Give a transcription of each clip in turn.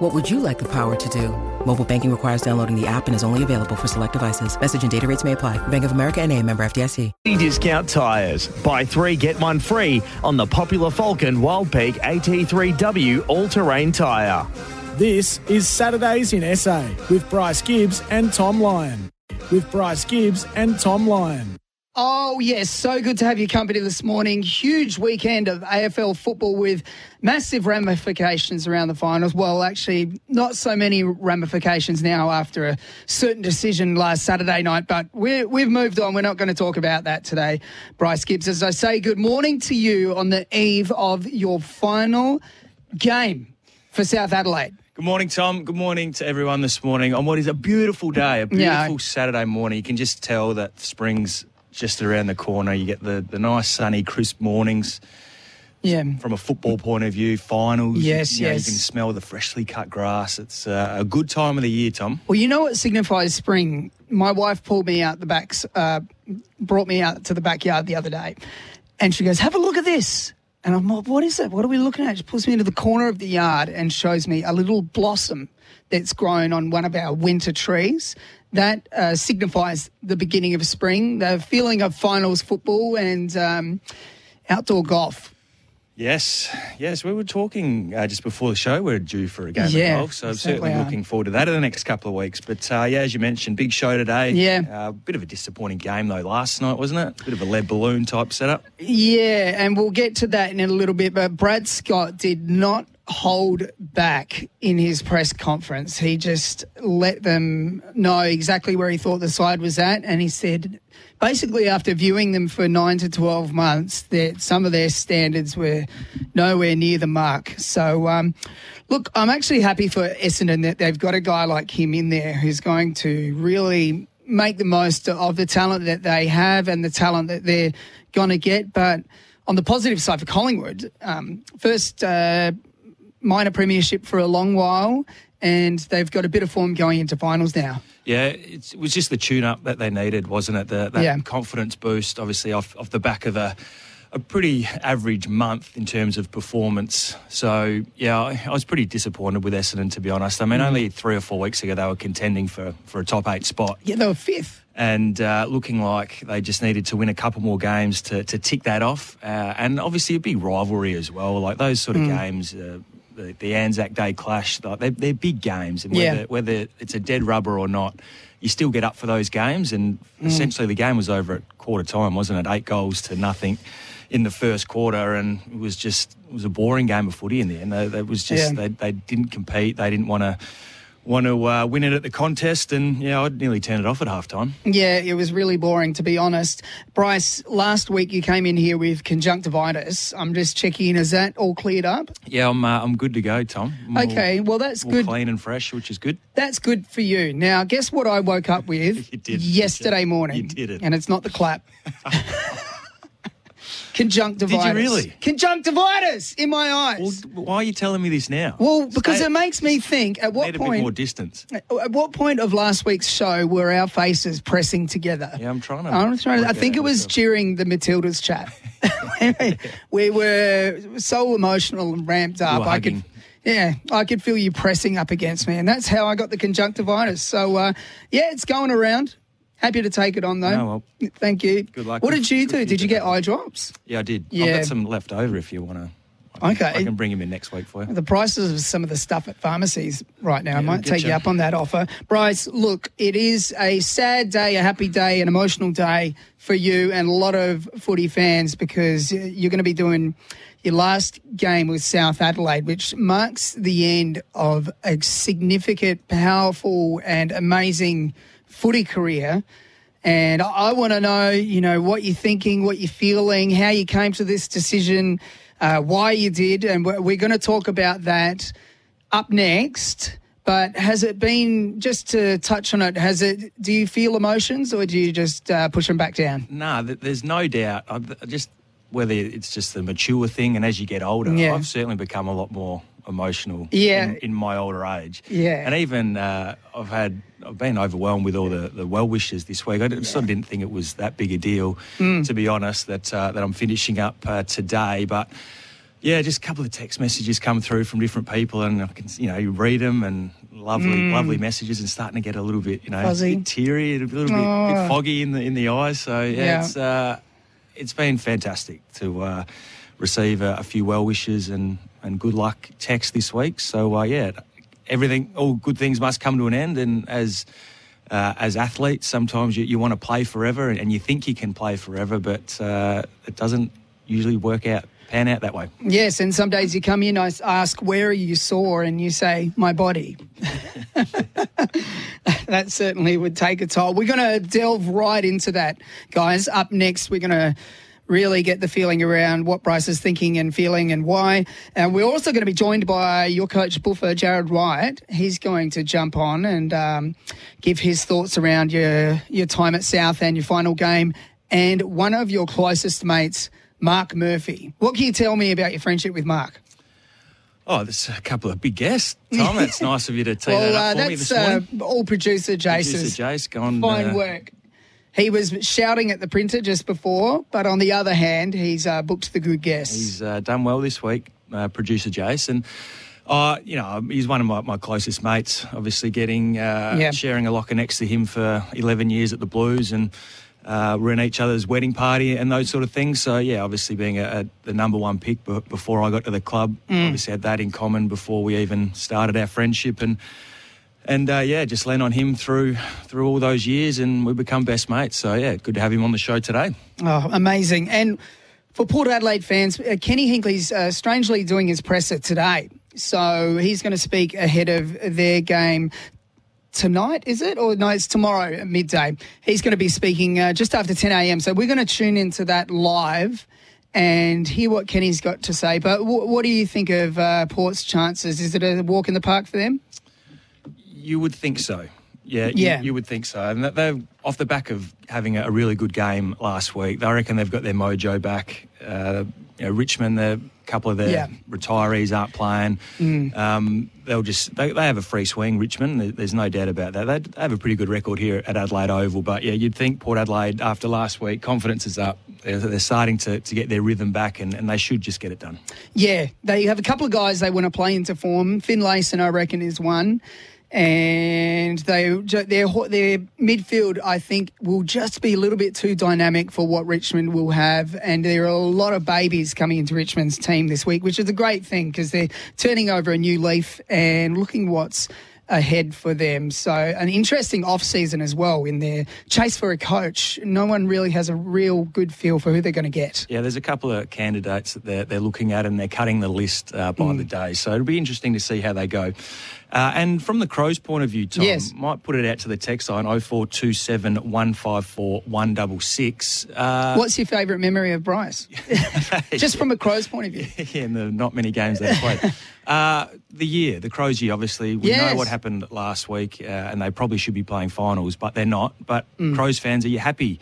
What would you like the power to do? Mobile banking requires downloading the app and is only available for select devices. Message and data rates may apply. Bank of America and a member FDIC. Discount tyres. Buy three, get one free on the popular Falken Wild Peak AT3W all-terrain tyre. This is Saturdays in SA with Bryce Gibbs and Tom Lyon. With Bryce Gibbs and Tom Lyon. Oh, yes. So good to have your company this morning. Huge weekend of AFL football with massive ramifications around the finals. Well, actually, not so many ramifications now after a certain decision last Saturday night, but we we've moved on. We're not going to talk about that today. Bryce Gibbs, as I say, good morning to you on the eve of your final game for South Adelaide. Good morning, Tom. Good morning to everyone this morning on what is a beautiful day, a beautiful Yeah. Saturday morning. You can just tell that spring's just around the corner. You get the, the nice, sunny, crisp mornings Yeah. from a football point of view, finals. Yes, you know, yes. You can smell the freshly cut grass. It's uh, a good time of the year, Tom. Well, you know what signifies spring? My wife pulled me out the back, uh, brought me out to the backyard the other day, and she goes, "Have a look at this." And I'm like, "What is it? What are we looking at?" She pulls me into the corner of the yard and shows me a little blossom that's grown on one of our winter trees. That uh, signifies the beginning of spring, the feeling of finals football and um, outdoor golf. Yes, yes. We were talking uh, just before the show. We're due for a game Yeah, of golf, so I'm certainly are. looking forward to that in the next couple of weeks. But uh, yeah, as you mentioned, big show today. Yeah. A uh, bit of a disappointing game though last night, wasn't it? A bit of a lead balloon type setup. Yeah, and we'll get to that in a little bit. But Brad Scott did not hold back in his press conference. He just let them know exactly where he thought the side was at. And he said, basically, after viewing them for nine to 12 months, that some of their standards were nowhere near the mark. So, um, look, I'm actually happy for Essendon that they've got a guy like him in there who's going to really make the most of the talent that they have and the talent that they're going to get. But on the positive side for Collingwood, um, first uh, minor premiership for a long while, and they've got a bit of form going into finals now. Yeah, it was just the tune-up that they needed, wasn't it? The, that Yeah. confidence boost, obviously, off, off the back of a, a pretty average month in terms of performance. So, yeah, I, I was pretty disappointed with Essendon, to be honest. I mean, only three or four weeks ago, they were contending for, for a top eight spot. Yeah, they were fifth. and uh, looking like they just needed to win a couple more games to, to tick that off. Uh, and obviously a big rivalry as well. Like those sort of games, uh, the, the Anzac Day clash, like they're, they're big games. And Yeah. whether, whether it's a dead rubber or not, you still get up for those games. And mm. essentially the game was over at quarter time, wasn't it? Eight goals to nothing in the first quarter. And it was just, it was a boring game of footy in the end. They was just, Yeah. they, they didn't compete. They didn't want to want to uh, win it at the contest, and yeah, I'd nearly turn it off at half time. Yeah, it was really boring, to be honest. Bryce, last week you came in here with conjunctivitis. I'm just checking, is that all cleared up? Yeah, I'm uh, I'm good to go, Tom. I'm Okay, well, that's good. clean and fresh, which is good. That's good for you. Now, guess what I woke up with You did, yesterday morning? You did it. And it's not the clap. Conjunctivitis. Did you really? Conjunctivitis in my eyes. Well, why are you telling me this now? Well, because Stay- it makes me think at what bit more point distance. at what point of last week's show were our faces pressing together? Yeah, I'm trying to. I'm trying to, I think it was myself. during the Matildas chat. we were so emotional and ramped up. I could, yeah, I could feel you pressing up against me, and that's how I got the conjunctivitis. So, uh, yeah, it's going around. Happy to take it on though. Oh, well. Thank you. Good luck. What did you do? Did you get eye drops? Yeah, I did. I've got some left over if you want to. Okay. I can bring him in next week for you. The prices of some of the stuff at pharmacies right now. I might take you you. up on that offer. Bryce, look, it is a sad day, a happy day, an emotional day for you and a lot of footy fans because you're going to be doing your last game with South Adelaide, which marks the end of a significant, powerful, and amazing footy career. And I, I want to know, you know, what you're thinking, what you're feeling, how you came to this decision, uh, why you did, and we're, we're going to talk about that up next. But has it been just to touch on it? Has it? Do you feel emotions, or do you just uh, push them back down? No, th- there's no doubt. I I just whether it's just the mature thing, and as you get older, Yeah. I've certainly become a lot more emotional. Yeah. In, in my older age. Yeah. And even uh, I've had I've been overwhelmed with all the, the well wishes this week. I didn't- sort of didn't think it was that big a deal, Mm. to be honest. That uh, that I'm finishing up uh, today, but. Yeah, just a couple of text messages come through from different people, and I can, you know, you read them and lovely, lovely messages, and starting to get a little bit, you know, Mm. A bit teary, a little bit, Oh. bit foggy in the in the eyes. So yeah, Yeah. it's uh, it's been fantastic to uh, receive a, a few well wishes and and good luck text this week. So uh, yeah, everything, all good things must come to an end, and as uh, as athletes, sometimes you, you want to play forever, and, you think you can play forever, but uh, it doesn't usually work out, pan out that way. Yes, and some days you come in, I ask, where are you sore? And you say, my body. that certainly would take a toll. We're going to delve right into that, guys. Up next, we're going to really get the feeling around what Bryce is thinking and feeling and why. And we're also going to be joined by your coach, Buffer, Jarrad Wright. He's going to jump on and um, give his thoughts around your, your time at South and your final game. And one of your closest mates, Marc Murphy. What can you tell me about your friendship with Marc? Oh, there's a couple of big guests, Tom. It's nice of you to tee Well, that up uh, for me this morning. uh, all producer Jason's Producer Jace gone. fine uh, work. He was shouting at the printer just before, but on the other hand, he's uh, booked the good guests. He's uh, done well this week, uh, producer Jason. Uh, you know, he's one of my, my closest mates. Obviously, getting uh, Yeah. sharing a locker next to him for 11 years at the Blues, and uh, we're in each other's wedding party and those sort of things. So, yeah, obviously being a, a, the number one pick before I got to the club, Mm. obviously had that in common before we even started our friendship, and and uh, yeah, just lean on him through through all those years, and we become best mates. So, yeah, good to have him on the show today. Oh, amazing. And for Port Adelaide fans, uh, Kenny Hinkley's uh, strangely doing his presser today. So he's going to speak ahead of their game tonight, is it? Or no, it's tomorrow at midday. He's going to be speaking uh, just after 10 a.m. So we're going to tune into that live and hear what Kenny's got to say. But w- what do you think of uh, Port's chances? Is it a walk in the park for them? You would think so. Yeah, you- Yeah. You, would think so. And they're off the back of having a really good game last week. I reckon they've got their mojo back. Uh, you know, Richmond, the couple of their Yeah. Mm. retirees aren't playing. Um, they'll just they, they have a free swing. Richmond, there's no doubt about that. They they have a pretty good record here at Adelaide Oval. But yeah, you'd think Port Adelaide after last week, confidence is up. They're, they're starting to, to get their rhythm back, and, and they should just get it done. Yeah, they have a couple of guys they want to play into form. Finlayson, I reckon, is one. And they their their midfield, I think, will just be a little bit too dynamic for what Richmond will have. And there are a lot of babies coming into Richmond's team this week, which is a great thing because they're turning over a new leaf and looking what's ahead for them. So an interesting off season as well in their chase for a coach. No one really has a real good feel for who they're going to get. Yeah, there's a couple of candidates that they're, they're looking at and they're cutting the list uh, by Mm. the day. So it'll be interesting to see how they go. Uh, and from the Crows' point of view, Tom, Yes. might put it out to the text line 0427 154 166. Uh, What's your favourite memory of Bryce? Just from a crow's point of view. yeah, in the not many games they've played. uh, the year, the Crows year, obviously, we Yes. know what happened last week, uh, and they probably should be playing finals, but they're not. But Mm. Crows fans, are you happy?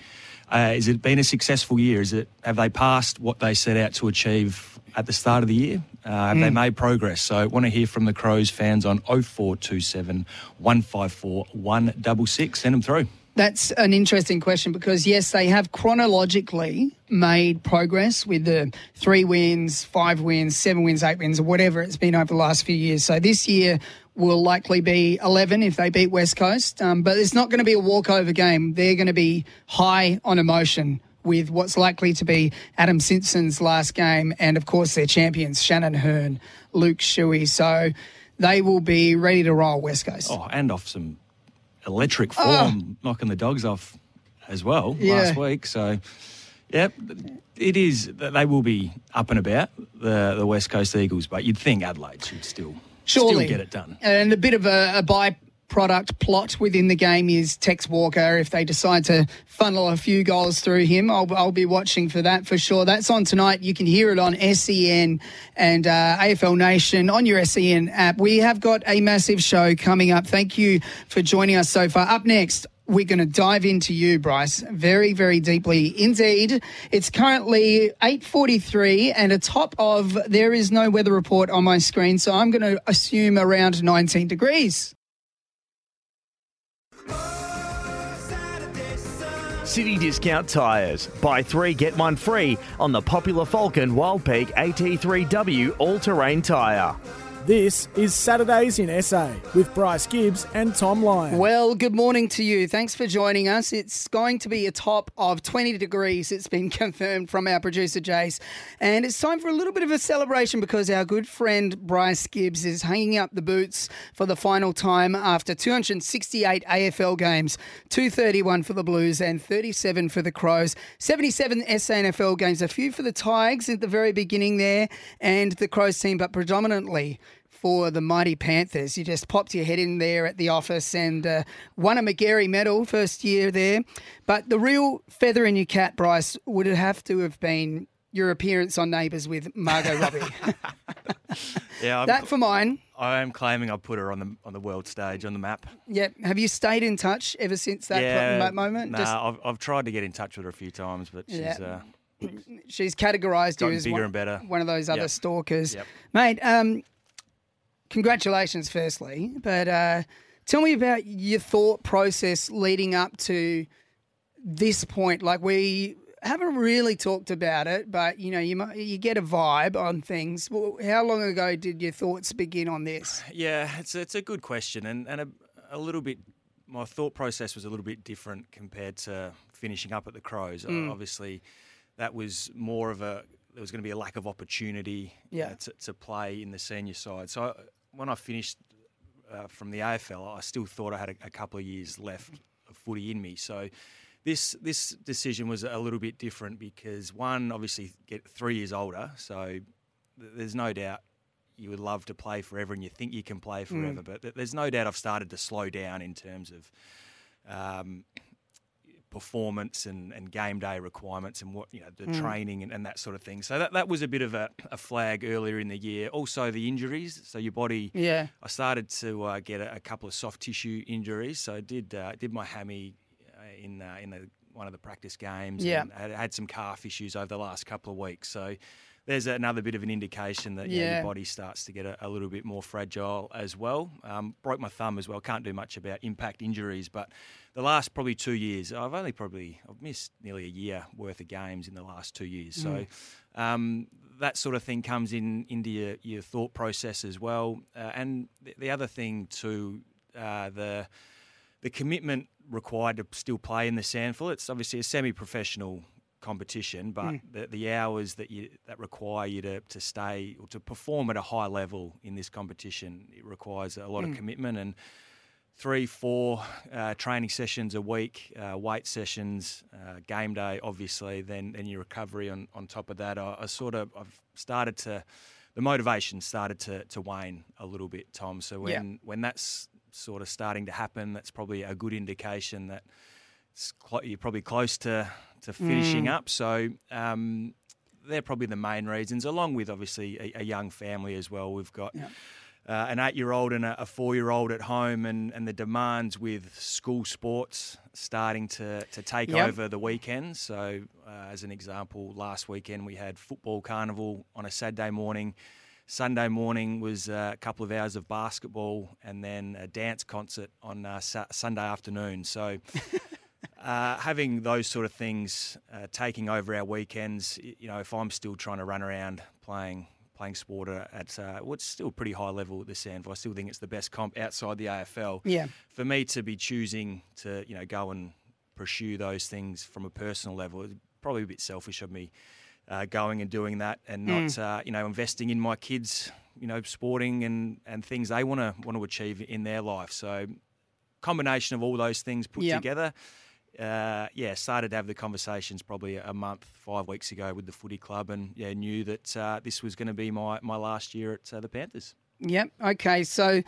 Uh, has it been a successful year? Is it have they passed what they set out to achieve at the start of the year? Uh, Mm. they made progress? So, I want to hear from the Crows fans on 0427 154 166. Send them through. That's an interesting question because, yes, they have chronologically made progress with the three wins, five wins, seven wins, eight wins, or whatever it's been over the last few years. So this year will likely be 11 if they beat West Coast. Um, but it's not going to be a walkover game. They're going to be high on emotion with what's likely to be Adam Simpson's last game and, of course, their champions, Shannon Hurn, Luke Shuey. So they will be ready to roll West Coast. Oh, and off some electric form, knocking the dogs off as well Ah. Yeah. last week. So, yep, it is. They will be up and about the the West Coast Eagles, but you'd think Adelaide should still Surely. still get it done. And a bit of a, a bye product plot within the game is Tex Walker. If they decide to funnel a few goals through him, I'll, I'll be watching for that for sure. That's on tonight. You can hear it on SEN and uh, AFL Nation on your SEN app. We have got a massive show coming up. Thank you for joining us so far. Up next, we're going to dive into you, Bryce, very, very deeply indeed. It's currently 8.43 and a top of there is no weather report on my screen, so I'm going to assume around 19 degrees. City Discount Tyres. Buy three, get one free on the popular Falken Wild Peak AT3W all terrain tyre. This is Saturdays in SA with Bryce Gibbs and Tom Lyon. Well, good morning to you. Thanks for joining us. It's going to be a top of 20 degrees. It's been confirmed from our producer, Jace. And it's time for a little bit of a celebration because our good friend Bryce Gibbs is hanging up the boots for the final time after 268 AFL games 231 for the Blues and 37 for the Crows, 77 SANFL games, a few for the Tigers at the very beginning there, and the Crows team, but predominantly for the mighty Panthers. You just popped your head in there at the office and uh, won a Magarey medal first year there. But the real feather in your cap, Bryce, would have to have been your appearance on Neighbours with Margot Robbie. Yeah, I'm, that for mine. I am claiming I put her on the on the world stage on the map. Yep. Have you stayed in touch ever since that yeah, mo- moment? Nah, Just- I've, I've tried to get in touch with her a few times, but she's Yeah. uh, she's categorised you as one, and better. one of those other Yep. stalkers. Yep. Mate, um, congratulations, firstly. But uh, tell me about your thought process leading up to this point. Like, we haven't really talked about it, but you know, you might, you get a vibe on things. How long ago did your thoughts begin on this? yeah, it's it's a good question and and a, a little bit. My thought process was a little bit different compared to finishing up at the Crows. Mm. Obviously, that was more of a there was going to be a lack of opportunity Yeah. uh, to, to play in the senior side. So when I finished uh, from the AFL, I still thought I had a, a couple of years left of footy in me. So this this decision was a little bit different because one, obviously, get three years older, so th- there's no doubt you would love to play forever and you think you can play forever, but th- there's no doubt I've started to slow down in terms of. Um, performance and, and game day requirements and what you know the training and, and that sort of thing so that, that was a bit of a, a flag earlier in the year also the injuries so your body Yeah. I started to uh, get a, a couple of soft tissue injuries. So I did uh, did my hammy uh, in uh, in the, one of the practice games. Yeah. and had, had some calf issues over the last couple of weeks. So there's another bit of an indication that you know, your body starts to get a, a little bit more fragile as well. Um, broke my thumb as well. Can't do much about impact injuries, but the last probably two years, I've only probably I've missed nearly a year worth of games in the last two years. So um, that sort of thing comes in into your, your thought process as well. Uh, and the, the other thing too, uh, the the commitment required to still play in the SANFL. It's obviously a semi-professional competition, but the, the hours that you that require you to, to stay or to perform at a high level in this competition, it requires a lot of commitment and three, four uh, training sessions a week, uh, weight sessions, uh, game day, obviously, then then your recovery on, on top of that. I, I sort of I've started to the motivation started to, to wane a little bit, Tom. So when Yeah. when that's sort of starting to happen, that's probably a good indication that it's clo- you're probably close to to finishing Mm. up. So. Um, they're probably the main reasons, along with obviously a, a young family as well. We've got Yeah. uh, an eight-year-old and a, a four-year-old at home, and, and the demands with school sports starting to, to take Yep. over the weekends. So, uh, as an example, last weekend we had football carnival on a Saturday morning. Sunday morning was uh, a couple of hours of basketball, and then a dance concert on uh, Sa- Sunday afternoon. So. Uh, having those sort of things uh, taking over our weekends, you know, if I'm still trying to run around playing playing sport at uh, what's still pretty high level at the SANFL, I still think it's the best comp outside the AFL. Yeah. For me to be choosing to, you know, go and pursue those things from a personal level, it's probably a bit selfish of me. Uh, going and doing that, and not, uh, you know, investing in my kids, you know, sporting and, and things they want to want to achieve in their life. So, combination of all those things put Yep. together, uh, yeah, started to have the conversations probably a month, five weeks ago with the footy club, and yeah, knew that uh, this was going to be my, my last year at uh, the Panthers. Yep. Okay. So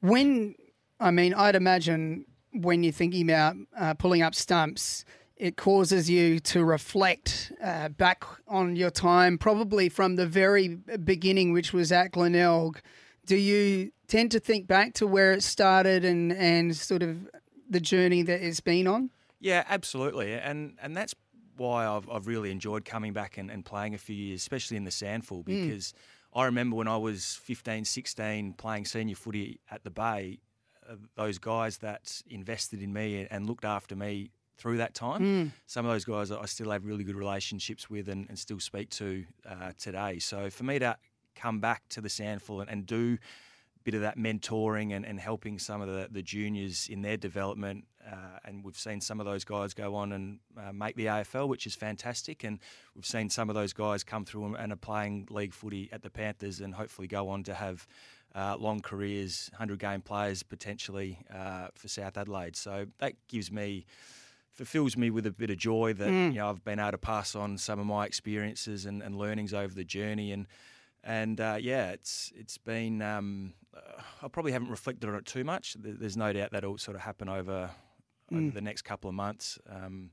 when I mean, I'd imagine when you're thinking about uh, pulling up stumps, it causes you to reflect uh, back on your time, probably from the very beginning, which was at Glenelg. Do you tend to think back to where it started and, and sort of the journey that it's been on? Yeah, absolutely. And and that's why I've, I've really enjoyed coming back and, and playing a few years, especially in the SANFL, because mm. I remember when I was 15, 16, playing senior footy at the Bay, uh, those guys that invested in me and looked after me through that time. Mm. Some of those guys I still have really good relationships with and, and still speak to uh, today. So for me to come back to the SANFL and, and do bit of that mentoring and, and helping some of the, the juniors in their development. Uh, and we've seen some of those guys go on and uh, make the AFL, which is fantastic. And we've seen some of those guys come through and are playing league footy at the Panthers and hopefully go on to have uh, long careers, 100 game players potentially uh, for South Adelaide. So that gives me fulfills me with a bit of joy that mm. you know I've been able to pass on some of my experiences and, and learnings over the journey and and uh, yeah, it's it's been. Um, I probably haven't reflected on it too much. There's no doubt that'll sort of happen over, mm. over the next couple of months. Um,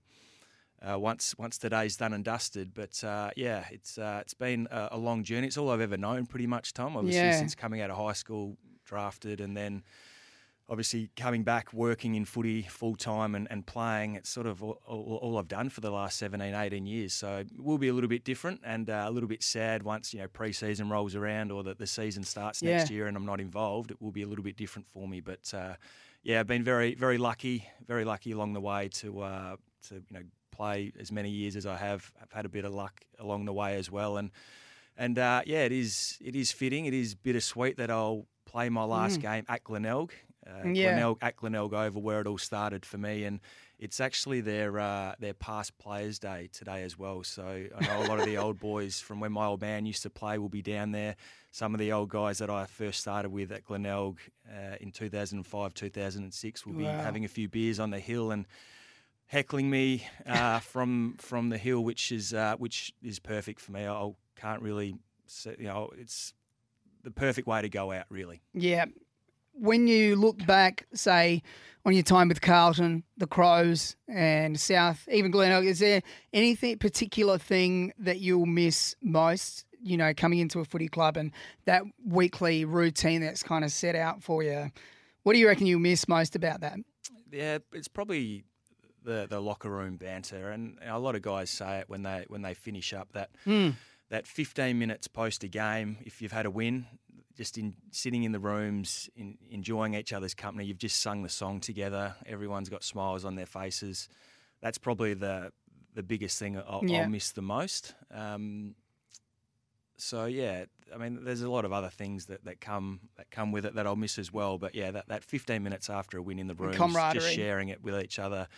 uh, once once today's done and dusted, but uh, yeah, it's uh, it's been a, a, long journey. It's all I've ever known, pretty much, Tom. Obviously, yeah. since coming out of high school, drafted, and then obviously coming back working in footy full time and, and playing it's sort of all, all, all, I've done for the last 17 18 years. So it will be a little bit different and uh, a little bit sad once you know pre-season rolls around or that the season starts yeah. next year and I'm not involved. It will be a little bit different for me but uh, yeah I've been very very lucky very lucky along the way to uh, to you know play as many years as I have. I've had a bit of luck along the way as well and and uh, yeah it is it is fitting. It is bittersweet that I'll play my last mm. game at Glenelg uh, yeah. Glenelg, at Glenelg Oval, where it all started for me. And it's actually their uh, their past players' day today as well. So I know a lot of the old boys from when my old man used to play will be down there. Some of the old guys that I first started with at Glenelg uh, in 2005, 2006 will be wow. having a few beers on the hill and heckling me uh, from from the hill, which is uh, which is perfect for me. I can't really, you know, it's the perfect way to go out, really. Yeah, when you look back, say, on your time with Carlton, the Crows, and South, even Glenelg, is there anything particular thing that you'll miss most? You know, coming into a footy club and that weekly routine that's kind of set out for you. What do you reckon you'll miss most about that? Yeah, it's probably the the locker room banter, and a lot of guys say it when they when they finish up that. Mm that 15 minutes post a game, if you've had a win, just in sitting in the rooms, in, enjoying each other's company. You've just sung the song together. Everyone's got smiles on their faces. That's probably the the biggest thing I'll, yeah. I'll miss the most. Um, so yeah, I mean, there's a lot of other things that, that come that come with it that I'll miss as well. But yeah, that, that 15 minutes after a win in the room, just sharing it with each other,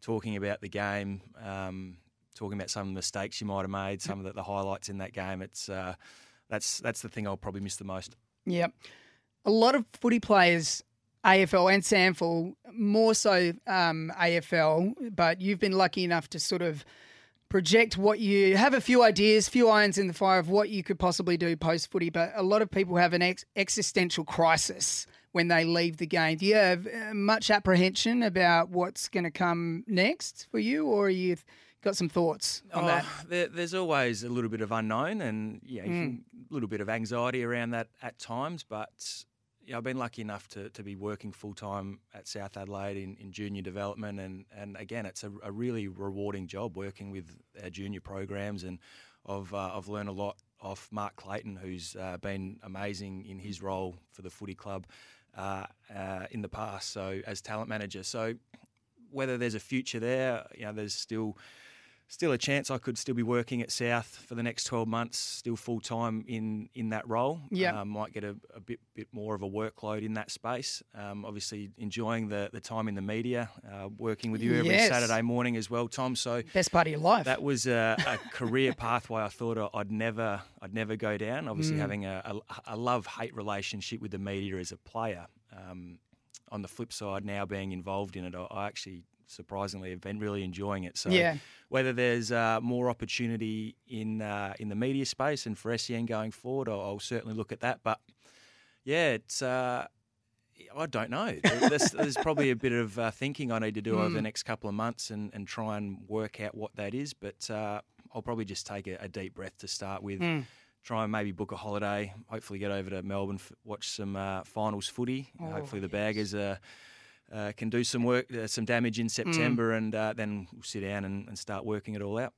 talking about the game, um, talking about some of the mistakes you might have made, some of the, the highlights in that game. It's uh, that's that's the thing I'll probably miss the most. Yep. A lot of footy players, AFL and SANFL, more so um, AFL, but you've been lucky enough to sort of project what you have a few ideas, few irons in the fire of what you could possibly do post footy, but a lot of people have an ex- existential crisis when they leave the game. Do you have uh, much apprehension about what's going to come next for you, or are you got some thoughts on oh, that? There, there's always a little bit of unknown and yeah, mm. a little bit of anxiety around that at times. But yeah, I've been lucky enough to, to be working full time at South Adelaide in, in junior development, and, and again, it's a, a really rewarding job working with our junior programs, and I've uh, I've learned a lot off Mark Clayton, who's uh, been amazing in his role for the footy club uh, uh in the past. So as talent manager, so whether there's a future there, you know, there's still still a chance I could still be working at South for the next 12 months, still full time in in that role. Yeah, um, might get a, a, bit bit more of a workload in that space. Um, obviously, enjoying the the time in the media, uh, working with you every yes. Saturday morning as well, Tom. So best part of your life. That was a, a career pathway I thought I'd never I'd never go down. Obviously, mm. having a, a, love hate relationship with the media as a player. Um, on the flip side, now being involved in it, I, I actually surprisingly have been really enjoying it. So yeah. whether there's uh, more opportunity in uh, in the media space and for SEN going forward, I'll, I'll, certainly look at that. But yeah, it's uh, I don't know. There's, there's probably a bit of uh, thinking I need to do over Hmm. the next couple of months and, and try and work out what that is. But uh, I'll probably just take a, a deep breath to start with. Hmm. Try and maybe book a holiday. Hopefully, get over to Melbourne, f- watch some uh, finals footy. Oh, hopefully, the baggers uh, uh, can do some work, uh, some damage in September, and uh, then we'll sit down and, and start working it all out.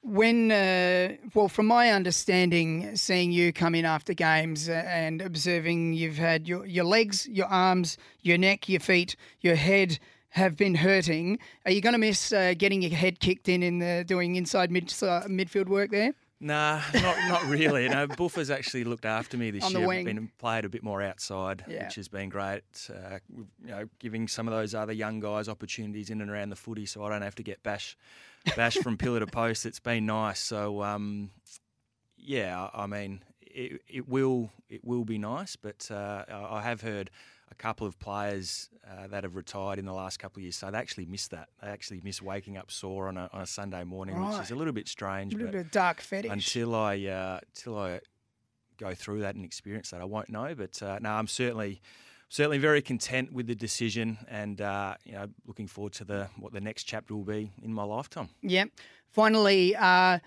When, uh, well, from my understanding, seeing you come in after games uh, and observing you've had your, your legs, your arms, your neck, your feet, your head have been hurting. Are you going to miss uh, getting your head kicked in in the doing inside mid, midfield work there? Nah, not not really. You know, Buffer's actually looked after me this On the year. wing. Been played a bit more outside, Yeah. which has been great. Uh, you know, giving some of those other young guys opportunities in and around the footy, so I don't have to get bash bash from pillar to post. It's been nice. So um, yeah, I I mean, it, it will it will be nice, but uh, I have heard a couple of players uh, that have retired in the last couple of years, so they actually miss that. They actually miss waking up sore on a, on a Sunday morning, which is a little bit strange. A little but bit of dark fetish. until I uh, until I go through that and experience that, I won't know. But uh, no, I'm certainly certainly very content with the decision, and uh, you know, looking forward to the what the next chapter will be in my lifetime. Yep. Finally, uh,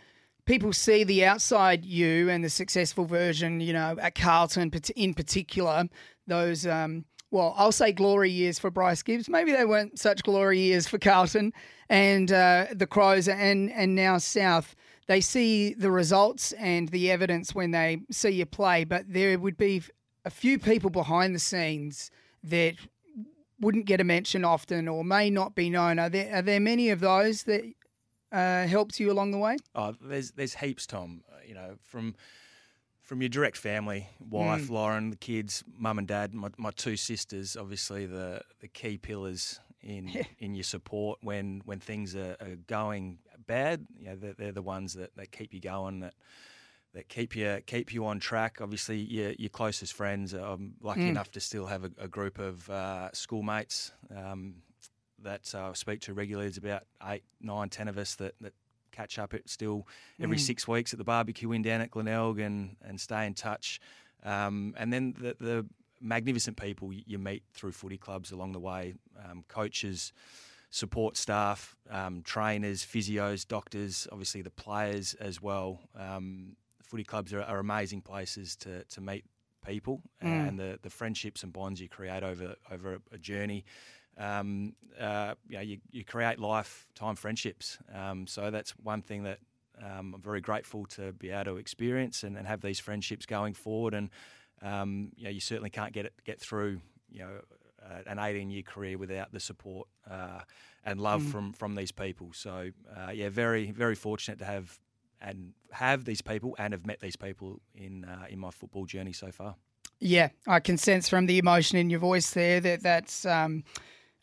people see the outside you and the successful version, you know, at Carlton in particular, those, um, well, I'll say glory years for Bryce Gibbs. Maybe they weren't such glory years for Carlton and uh, the Crows and, and now South. They see the results and the evidence when they see you play, but there would be a few people behind the scenes that wouldn't get a mention often or may not be known. Are there, are there many of those that uh, helps you along the way? Oh, there's there's heaps, Tom. You know, from from your direct family, wife, Lauren, the kids, mum and dad, my, my two sisters, obviously the the key pillars in in your support when when things are, are going bad. You know, they're, they're the ones that, that keep you going. That that keep you keep you on track. Obviously, your your closest friends. I'm lucky enough to still have a, a group of uh, schoolmates um, that uh, I speak to regularly. There's about eight, nine, ten of us that, that catch up at still every six weeks at the barbecue in down at Glenelg and and stay in touch. Um, and then the, the magnificent people you meet through footy clubs along the way, um, coaches, support staff, um, trainers, physios, doctors, obviously the players as well. Um, footy clubs are, are amazing places to, to meet people and the, the friendships and bonds you create over over a, a journey. Um, uh, you, know, you, you create lifetime friendships. Um, so that's one thing that um, I'm very grateful to be able to experience and, and have these friendships going forward. And um, you know, you certainly can't get it get through you know uh, an 18 year career without the support uh, and love from from these people. So uh, yeah, very very fortunate to have and have these people and have met these people in uh, in my football journey so far. Yeah, I can sense from the emotion in your voice there that that's um,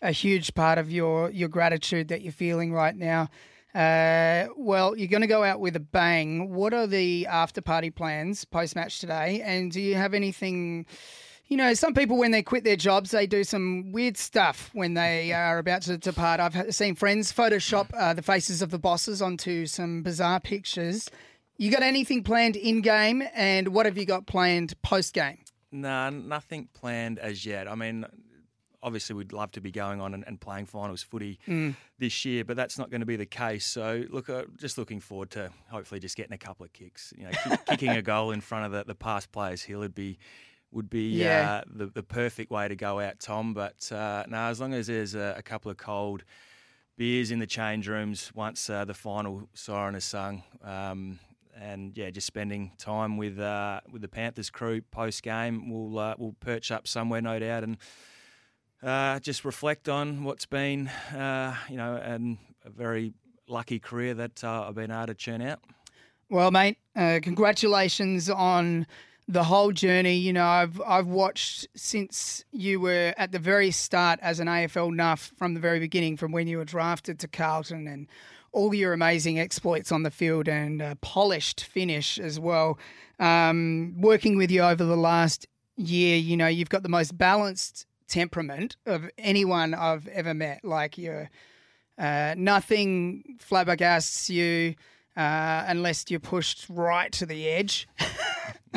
a huge part of your your gratitude that you're feeling right now. Uh, well, you're going to go out with a bang. What are the after party plans post match today? And do you have anything? You know, some people when they quit their jobs, they do some weird stuff when they are about to depart. I've seen friends Photoshop uh, the faces of the bosses onto some bizarre pictures. You got anything planned in game, and what have you got planned post game? Nah, nothing planned as yet. I mean, obviously we'd love to be going on and, and playing finals footy this year, but that's not going to be the case. So, look, uh, just looking forward to hopefully just getting a couple of kicks. You know, kick, kicking a goal in front of the, the past players hill would be would be Yeah. uh, the the perfect way to go out, Tom. But uh, no, as long as there's a, a couple of cold beers in the change rooms once uh, the final siren is sung. Um, and yeah, just spending time with uh, with the Panthers crew post game. We'll uh, we'll perch up somewhere, no doubt, and uh, just reflect on what's been, uh, you know, and a very lucky career that uh, I've been able to churn out. Well, mate, uh, congratulations on the whole journey. You know, I've I've watched since you were at the very start as an AFL nuff from the very beginning, from when you were drafted to Carlton and all your amazing exploits on the field and polished finish as well. Um, working with you over the last year, you know, you've got the most balanced temperament of anyone I've ever met. Like you're uh, nothing flabbergasts you uh, unless you're pushed right to the edge.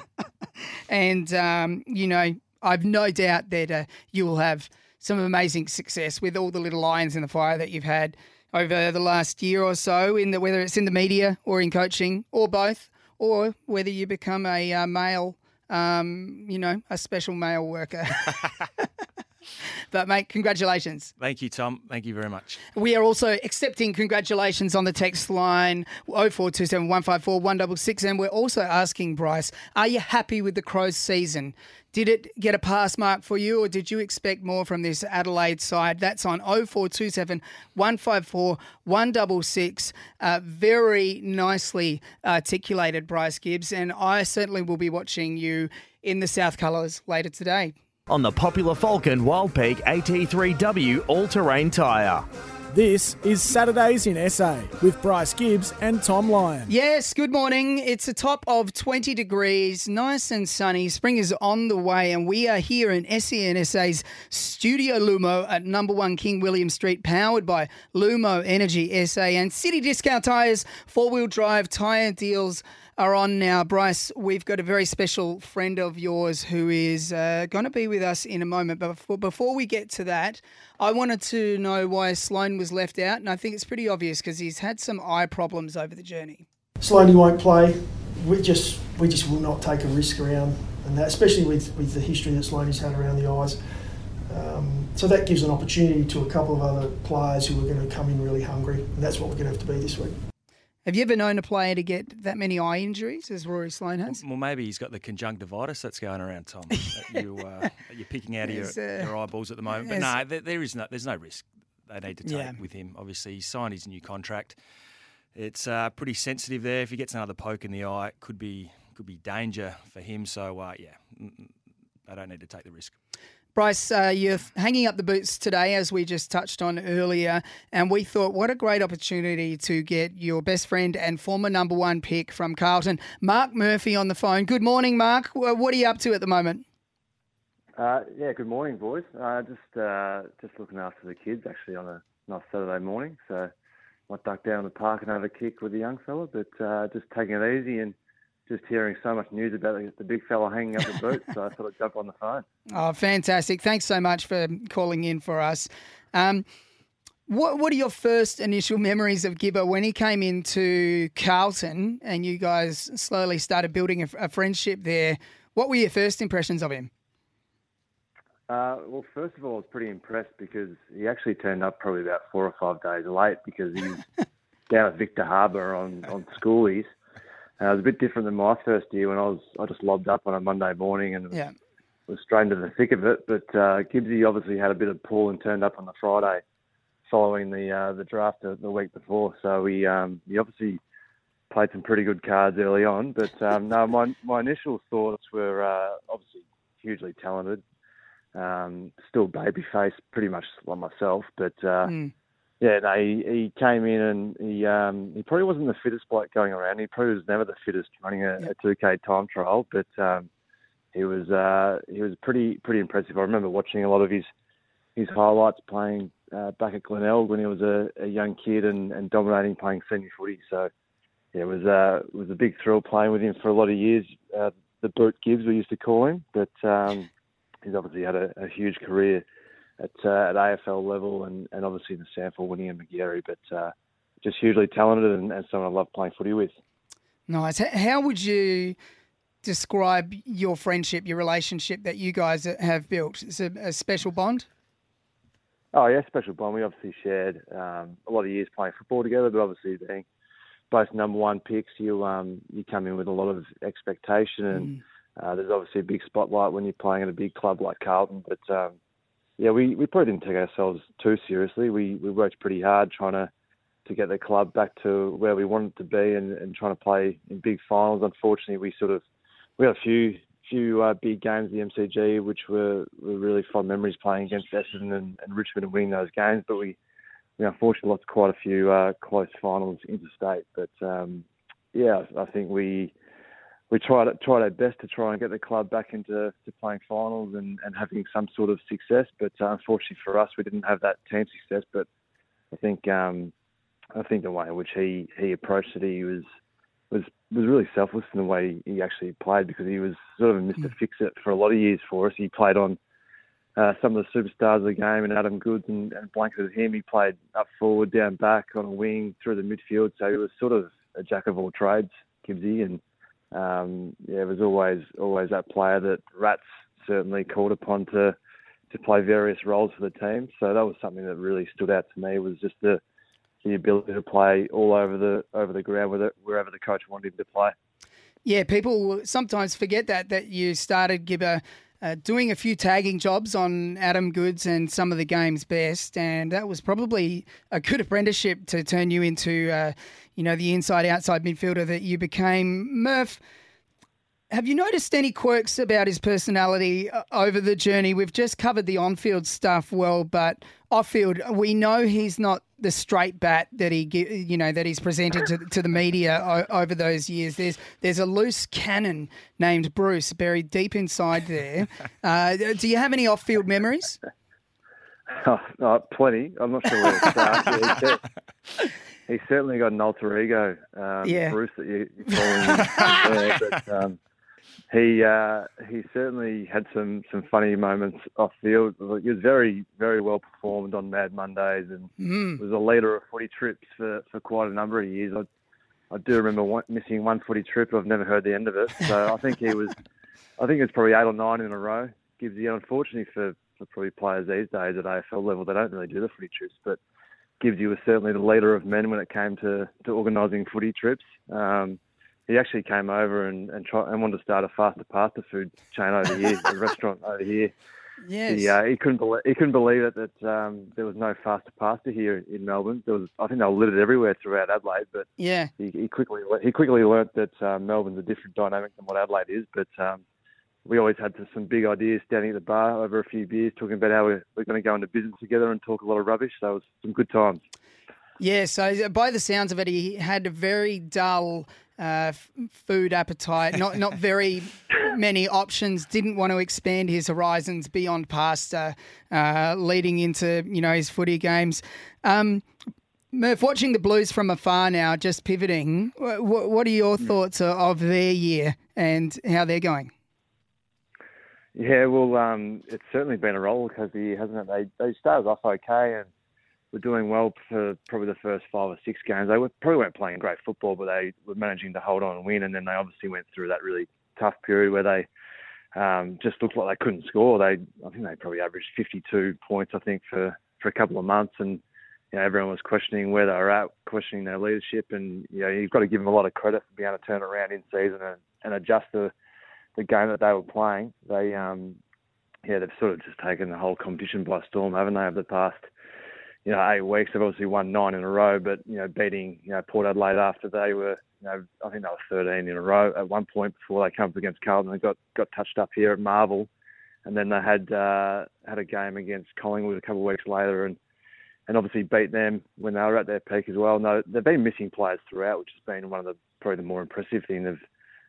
and, um, you know, I've no doubt that uh, you will have some amazing success with all the little irons in the fire that you've had over the last year or so, in the, whether it's in the media or in coaching or both, or whether you become a uh, male, um, you know, a special male worker. But mate, congratulations. Thank you, Tom. Thank you very much. We are also accepting congratulations on the text line 0427 154 166. And we're also asking Bryce, are you happy with the Crows season? Did it get a pass mark for you, or did you expect more from this Adelaide side? That's on 0427 154 166. Uh, very nicely articulated, Bryce Gibbs. And I certainly will be watching you in the South Colours later today on the popular Falken Wild Peak AT3W all terrain tyre. This is Saturdays in SA with Bryce Gibbs and Tom Lyon. Yes, good morning. It's a top of 20 degrees, nice and sunny. Spring is on the way, and we are here in SENSA's Studio Lumo at number one King William Street, powered by Lumo Energy SA and City Discount Tyres, four wheel drive tyre deals are on now. Bryce, we've got a very special friend of yours who is uh, going to be with us in a moment. But before, before we get to that, I wanted to know why Sloane was left out. And I think it's pretty obvious because he's had some eye problems over the journey. Sloane won't play. We just we just will not take a risk around and that, especially with, with the history that Sloane's had around the eyes. Um, so that gives an opportunity to a couple of other players who are going to come in really hungry, and that's what we're going to have to be this week. Have you ever known a player to get that many eye injuries as Rory Sloane has? Well, maybe he's got the conjunctivitis that's going around, Tom. that you, uh, you're picking out of your, uh, your, eyeballs at the moment. But no, there, there is no, there's no risk they need to take yeah. with him. Obviously, he signed his new contract. It's uh, pretty sensitive there. If he gets another poke in the eye, it could be could be danger for him. So uh, yeah, they don't need to take the risk. Bryce, uh, you're hanging up the boots today, as we just touched on earlier, and we thought what a great opportunity to get your best friend and former number one pick from Carlton, Marc Murphy, on the phone. Good morning, Marc. What are you up to at the moment? Uh, yeah, good morning, boys. Uh, just uh, just looking after the kids actually on a nice Saturday morning. So might duck down the park and have a kick with the young fella, but uh, just taking it easy and just hearing so much news about the big fella hanging up the boots, so I thought I'd jump on the phone. Oh, fantastic! Thanks so much for calling in for us. Um, what What are your first initial memories of Gibba when he came into Carlton and you guys slowly started building a, a friendship there? What were your first impressions of him? Uh, well, first of all, I was pretty impressed because he actually turned up probably about four or five days late because he was down at Victor Harbour on on schoolies. Uh, it was a bit different than my first year when I was I just lobbed up on a Monday morning and yeah. was straight into the thick of it. But uh, Gibbsy obviously had a bit of pull and turned up on the Friday following the uh, the draft the week before. So he um, he obviously played some pretty good cards early on. But um, no, my my initial thoughts were uh, obviously hugely talented. Um, still baby face, pretty much like myself, but uh, mm yeah, no, he, he came in and he um, he probably wasn't the fittest bloke going around. He probably was never the fittest running a, yep. a 2K time trial, but um, he was uh, he was pretty pretty impressive. I remember watching a lot of his his highlights playing uh, back at Glenelg when he was a, a young kid and, and dominating playing senior footy. So yeah, it was uh, it was a big thrill playing with him for a lot of years. Uh, the Boot Gibbs we used to call him, but um, he's obviously had a, a huge career at, uh, at AFL level and, and obviously in the SANFL winning and Magarey, but uh, just hugely talented and, and someone I love playing footy with. Nice. How would you describe your friendship, your relationship that you guys have built? Is it a special bond? Oh yeah, special bond. We obviously shared um, a lot of years playing football together, but obviously being both number one picks, you um, you come in with a lot of expectation, and mm. uh, there's obviously a big spotlight when you're playing at a big club like Carlton. But um, yeah, we, we probably didn't take ourselves too seriously. We we worked pretty hard trying to to get the club back to where we wanted to be and, and trying to play in big finals. Unfortunately, we sort of we had a few few uh, big games at the MCG, which were, were really fond memories playing against Essendon and, and Richmond and winning those games. But we we unfortunately lost quite a few uh, close finals interstate. But um, yeah, I think we we tried tried our best to try and get the club back into to playing finals and, and having some sort of success. But uh, unfortunately for us, we didn't have that team success. But I think um, I think the way in which he, he approached it, he was was was really selfless in the way he actually played because he was sort of a Mr. Fix It for a lot of years for us. He played on uh, some of the superstars of the game, and Adam Goodes and, and blanketed him. He played up forward, down back, on a wing, through the midfield. So he was sort of a jack of all trades, Gibbsy, and um, yeah, was always always that player that Rats certainly called upon to to play various roles for the team. So that was something that really stood out to me was just the the ability to play all over the over the ground wherever the coach wanted him to play. Yeah, people sometimes forget that that you started Gibba uh, doing a few tagging jobs on Adam Goodes and some of the game's best, and that was probably a good apprenticeship to turn you into, uh, you know, the inside outside midfielder that you became. Murph, have you noticed any quirks about his personality uh, over the journey? We've just covered the on-field stuff well, but off-field, we know he's not the straight bat that he, you know, that he's presented to, to the media over those years. There's there's a loose cannon named Bruce buried deep inside there. Uh, do you have any off-field memories? Oh, oh, plenty. I'm not sure where to start. he's certainly got an alter ego, um, yeah. Bruce, that you, you call him. there, but, um, he uh, he certainly had some, some funny moments off field. He was very very well performed on Mad Mondays and mm. was a leader of footy trips for, for quite a number of years. I, I do remember one, missing one footy trip. I've never heard the end of it. So I think he was I think it's probably eight or nine in a row. Gibbsy unfortunately for, for probably players these days at AFL level they don't really do the footy trips, but Gibbsy was certainly the leader of men when it came to, to organising footy trips. Um, he actually came over and and, try, and wanted to start a faster pasta food chain over here, a restaurant over here. Yes. He, uh, he couldn't believe he couldn't believe it that um, there was no faster pasta here in Melbourne. There was I think they were littered everywhere throughout Adelaide, but yeah, he, he quickly he quickly learnt that uh, Melbourne's a different dynamic than what Adelaide is. But um, we always had some big ideas standing at the bar over a few beers, talking about how we're, we're going to go into business together and talk a lot of rubbish. So it was some good times. Yeah, so by the sounds of it, he had a very dull uh, food appetite, not not very many options. Didn't want to expand his horizons beyond pasta, uh, leading into you know his footy games. Um, Murph, watching the Blues from afar now, just pivoting. What, what are your thoughts of their year and how they're going? Yeah, well, um, it's certainly been a roller coaster year, hasn't it? They they started off okay and were doing well for probably the first five or six games. They were, probably weren't playing great football, but they were managing to hold on and win. And then they obviously went through that really tough period where they um, just looked like they couldn't score. They, I think they probably averaged 52 points, I think, for, for a couple of months. And you know, everyone was questioning where they were at, questioning their leadership. And you know, you've got to give them a lot of credit for being able to turn around in season and, and adjust the the game that they were playing. They, um, yeah, they've sort of just taken the whole competition by storm, haven't they, over the past you know, eight weeks. They've obviously won nine in a row, but you know, beating you know Port Adelaide after they were, you know, I think they were 13 in a row at one point before they come up against Carlton. They got got touched up here at Marvel, and then they had uh, had a game against Collingwood a couple of weeks later, and and obviously beat them when they were at their peak as well. No, they've been missing players throughout, which has been one of the probably the more impressive thing. They've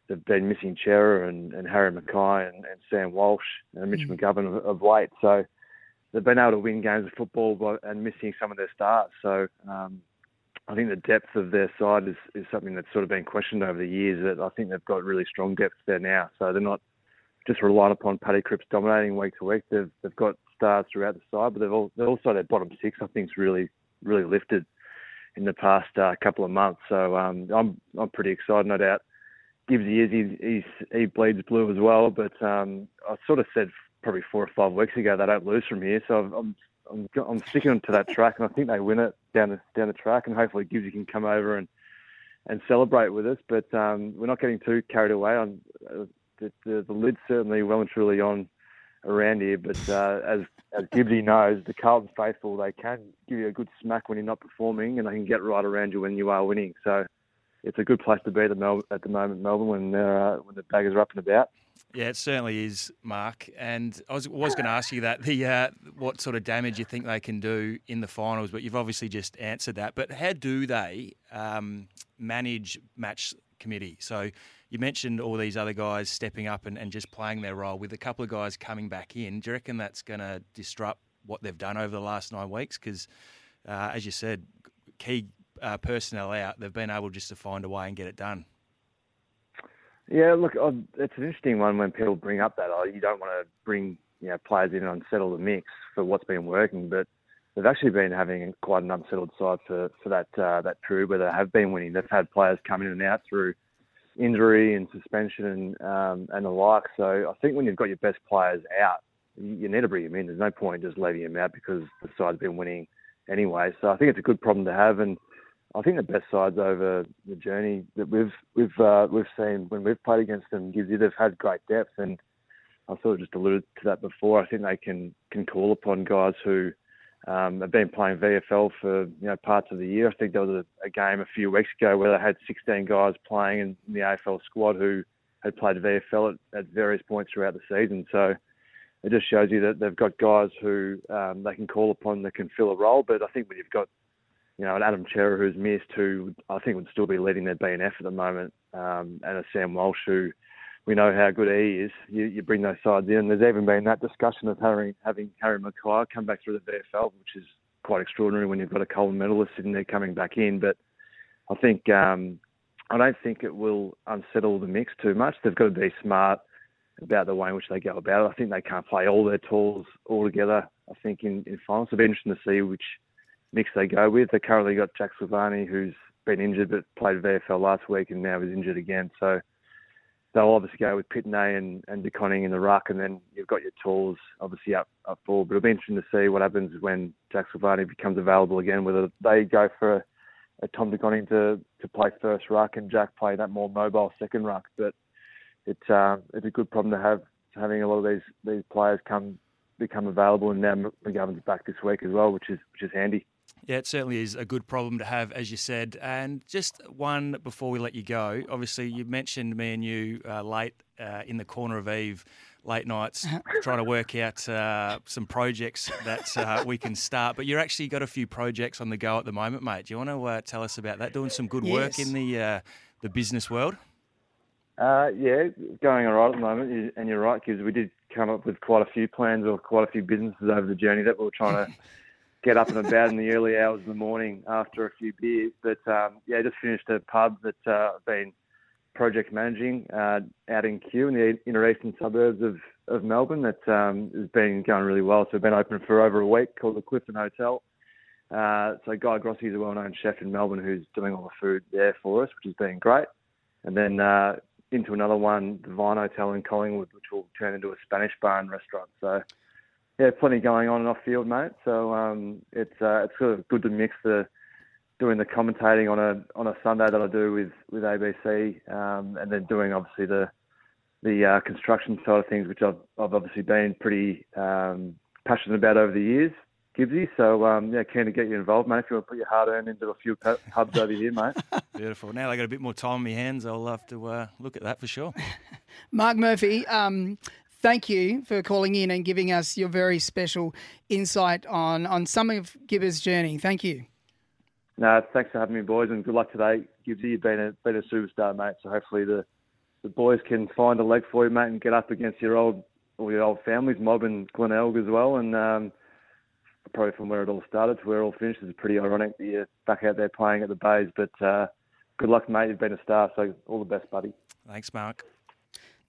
they've been missing Cerra and, and Harry McKay and, and Sam Walsh and Mitch mm. McGovern of, of late. So they've been able to win games of football and missing some of their stars. So um, I think the depth of their side is, is something that's sort of been questioned over the years. That I think they've got really strong depth there now. So they're not just relying upon Paddy Cripps dominating week to week. They've they've got stars throughout the side, but they've all, they're also their bottom six. I think is really really lifted in the past uh, couple of months. So um, I'm I'm pretty excited, no doubt. Gibbsy is he's, he's, he bleeds blue as well, but um, I sort of said probably four or five weeks ago they don't lose from here. So I'm I'm I'm sticking to that track, and I think they win it down the down the track, and hopefully Gibbsy can come over and and celebrate with us. But um, we're not getting too carried away. On uh, the, the, the lid's certainly well and truly on around here. But uh, as as Gibbsy knows, the Carlton faithful they can give you a good smack when you're not performing, and they can get right around you when you are winning. So it's a good place to be at the, Mel- at the moment, Melbourne, when uh, when the baggers are up and about. Yeah, it certainly is, Marc. And I was, was going to ask you that the uh, what sort of damage you think they can do in the finals, but you've obviously just answered that. But how do they um, manage match committee? So you mentioned all these other guys stepping up and, and just playing their role. With a couple of guys coming back in, do you reckon that's going to disrupt what they've done over the last nine weeks? Because, uh, as you said, key uh, personnel out, they've been able just to find a way and get it done. Yeah, look, uh, it's an interesting one when people bring up that. Oh, you don't want to bring you know players in and unsettle the mix for what's been working, but they've actually been having quite an unsettled side for for that uh, that period where they have been winning. They've had players come in and out through injury and suspension and um, and the like. So I think when you've got your best players out, you, need to bring them in. There's no point in just leaving them out because the side's been winning anyway. So I think it's a good problem to have and. I think the best sides over the journey that we've we've uh, we've seen when we've played against them Gibbsy they've had great depth, and I sort of just alluded to that before. I think they can can call upon guys who um, have been playing VFL for you know parts of the year. I think there was a, a game a few weeks ago where they had 16 guys playing in the AFL squad who had played VFL at, at various points throughout the season. So it just shows you that they've got guys who um, they can call upon that can fill a role. But I think when you've got you know, an Adam Cerra who's missed, who I think would still be leading their BNF at the moment, um, and a Sam Walsh who we know how good he is. You, you bring those sides in. There's even been that discussion of having, having Harry McKay come back through the VFL, which is quite extraordinary when you've got a Coleman medalist sitting there coming back in. But I think um, I don't think it will unsettle the mix too much. They've got to be smart about the way in which they go about it. I think they can't play all their tools all together. I think in, in finals, it'll be interesting to see which mix they go with. They currently got Jack Silvagni, who's been injured but played VFL last week and now is injured again. So they'll obviously go with Pittonet and, and De Koning in the ruck, and then you've got your tools obviously up up forward. But it'll be interesting to see what happens when Jack Silvagni becomes available again, whether they go for a, a Tom De Koning to, to play first ruck and Jack play that more mobile second ruck. But it's uh, it's a good problem to have having a lot of these these players come become available, and now McGovern's back this week as well, which is which is handy. Yeah, it certainly is a good problem to have, as you said. And just one before we let you go. Obviously, you mentioned me and you uh, late uh, in the corner of Eve, late nights, trying to work out uh, some projects that uh, we can start. But you've actually got a few projects on the go at the moment, mate. Do you want to uh, tell us about that? Doing some good yes. work in the uh, the business world. yeah, going all right at the moment, and you're right, because we did come up with quite a few plans or quite a few businesses over the journey that we were trying to get up and about in the early hours of the morning after a few beers. But um, yeah, just finished a pub that uh, I've been project managing uh, out in Kew in the inner eastern suburbs of, of Melbourne that um, has been going really well. So we've been open for over a week called the Clifton Hotel. Uh, so Guy Grossi is a well-known chef in Melbourne who's doing all the food there for us, which has been great. And then uh, into another one, the Vine Hotel in Collingwood, which will turn into a Spanish bar and restaurant. So yeah, plenty going on and off field, mate. So um, it's uh, it's sort of good to mix the doing the commentating on a on a Sunday that I do with with ABC, um, and then doing obviously the the uh, construction side of things, which I've I've obviously been pretty um, passionate about over the years. Gibbsy, so um, yeah, keen to get you involved, mate. If you want to put your hard earned into a few hubs over here, mate. Beautiful. Now I got a bit more time on my hands. I'll have to uh, look at that for sure. Marc Murphy, um, thank you for calling in and giving us your very special insight on, on some of Gibba's journey. Thank you. No, thanks for having me, boys, and good luck today. Gibbsy, you've been a, been a superstar, mate. So hopefully the the boys can find a leg for you, mate, and get up against your old all your old families, Mob and Glenelg as well. And um, probably from where it all started to where it all finished, it's pretty ironic that you're back out there playing at the Bays. But uh, good luck, mate. You've been a star, so all the best, buddy. Thanks, Marc.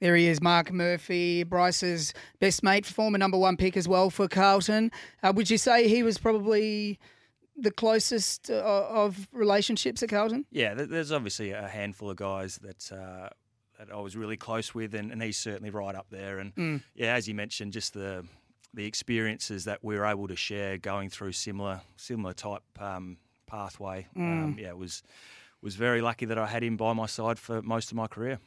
There he is, Marc Murphy, Bryce's best mate, former number one pick as well for Carlton. Uh, would you say he was probably the closest uh, of relationships at Carlton? Yeah, there's obviously a handful of guys that uh, that I was really close with, and, and, he's certainly right up there. And mm. yeah, as you mentioned, just the the experiences that we were able to share going through similar similar type um, pathway. Mm. Um, yeah, was was very lucky that I had him by my side for most of my career.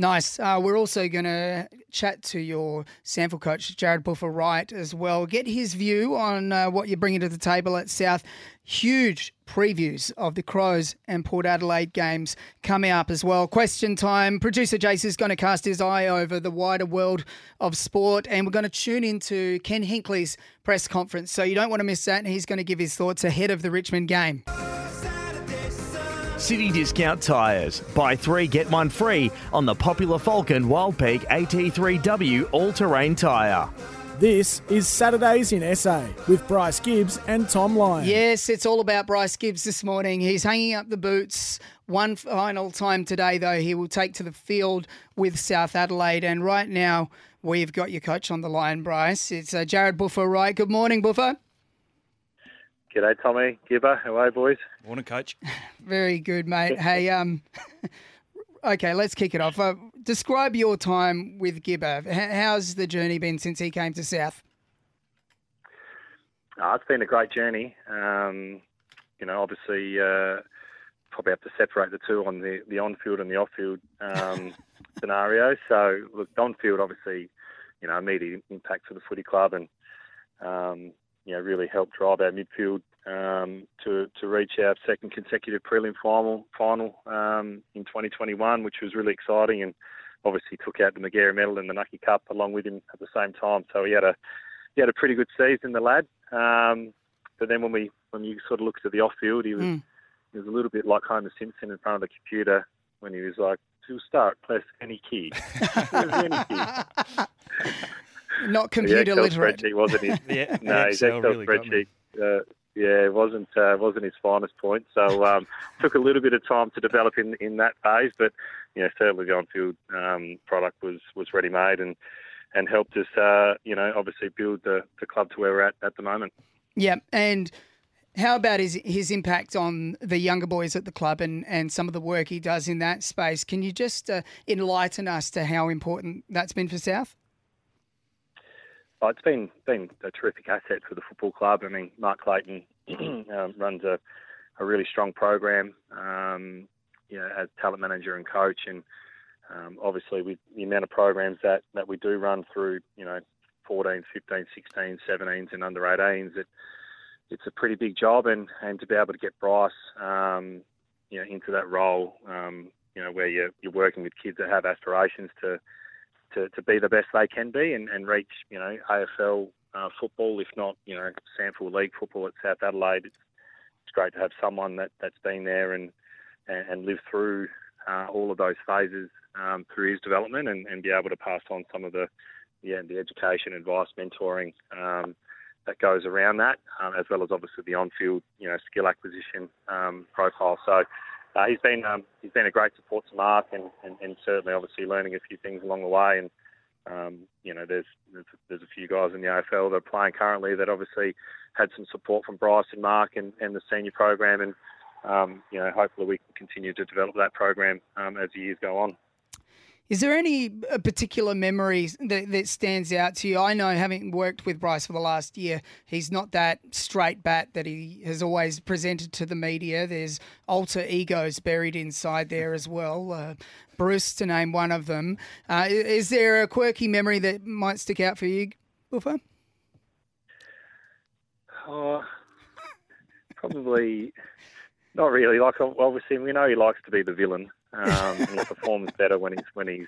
Nice. Uh, we're also going to chat to your SANFL coach, Jarrad Buffer Wright, as well. Get his view on uh, what you're bringing to the table at South. Huge previews of the Crows and Port Adelaide games coming up as well. Question time. Producer Jace is going to cast his eye over the wider world of sport, and we're going to tune into Ken Hinkley's press conference. So you don't want to miss that. And he's going to give his thoughts ahead of the Richmond game. City Discount Tyres. Buy three, get one free on the popular Falken Wildpeak AT3W all terrain tyre. This is Saturdays in SA with Bryce Gibbs and Tom Lyon. Yes, it's all about Bryce Gibbs this morning. He's hanging up the boots. One final time today, though, he will take to the field with South Adelaide. And right now, we've got your coach on the line, Bryce. It's uh, Jarrad Buffer, right? Good morning, Buffer. G'day, Tommy. Gibba. How are you, boys? Morning, coach. Very good, mate. hey, um, okay, let's kick it off. Uh, describe your time with Gibba. H- how's the journey been since he came to South? Oh, it's been a great journey. Um, you know, obviously, uh, probably have to separate the two on the, the on-field and the off-field um, scenario. So, look, on-field, obviously, you know, immediate impact for the footy club and, um, you know, really helped drive our midfield um, to to reach our second consecutive prelim final final um, in 2021, which was really exciting, and obviously took out the Magarey medal and the Nucky Cup along with him at the same time. So he had a he had a pretty good season, the lad. Um, but then when we when you sort of looked at the off field, he was Mm. he was a little bit like Homer Simpson in front of the computer when he was like, "To start, press any key." Press any key. Not The computer Excel literate. spreadsheet wasn't his. Yeah, no, his Excel Excel really spreadsheet. Uh, yeah, it wasn't uh, wasn't his finest point. So um, took a little bit of time to develop in in that phase, but you know certainly the on-field um, product was was ready made and and helped us uh, you know obviously build the the club to where we're at at the moment. Yeah, and how about his his impact on the younger boys at the club and, and some of the work he does in that space? Can you just uh, enlighten us to how important that's been for South? Oh, it's been been a terrific asset for the football club. I mean, Mark Clayton um, runs a, a really strong program, um, you know, as talent manager and coach, and um, obviously with the amount of programs that, that we do run through, you know, 14, 15, 16, 17s, and under 18s, it, it's a pretty big job, and, and to be able to get Bryce, um, you know, into that role, um, you know, where you're, you're working with kids that have aspirations to to, to be the best they can be and, and reach, you know, AFL uh, football, if not, you know, SANFL League football at South Adelaide. It's, it's great to have someone that, that's been there and, and, and lived through uh, all of those phases um, through his development and, and be able to pass on some of the, yeah, the education, advice, mentoring um, that goes around that, um, as well as obviously the on-field, you know, skill acquisition um, profile. So, uh, he's been um, he's been a great support to Mark, and, and, and certainly obviously learning a few things along the way. And um, you know, there's, there's there's a few guys in the AFL that are playing currently that obviously had some support from Bryce and Mark and, and the senior program, and um, you know, hopefully we can continue to develop that program um, as the years go on. Is there any uh, particular memory that, that stands out to you? I know, having worked with Bryce for the last year, he's not that straight bat that he has always presented to the media. There's alter egos buried inside there as well. Uh, Bruce, to name one of them. Uh, is there a quirky memory that might stick out for you, Buffer? Oh, probably not really. Like obviously, we know he likes to be the villain, um, and he performs better when he's when he's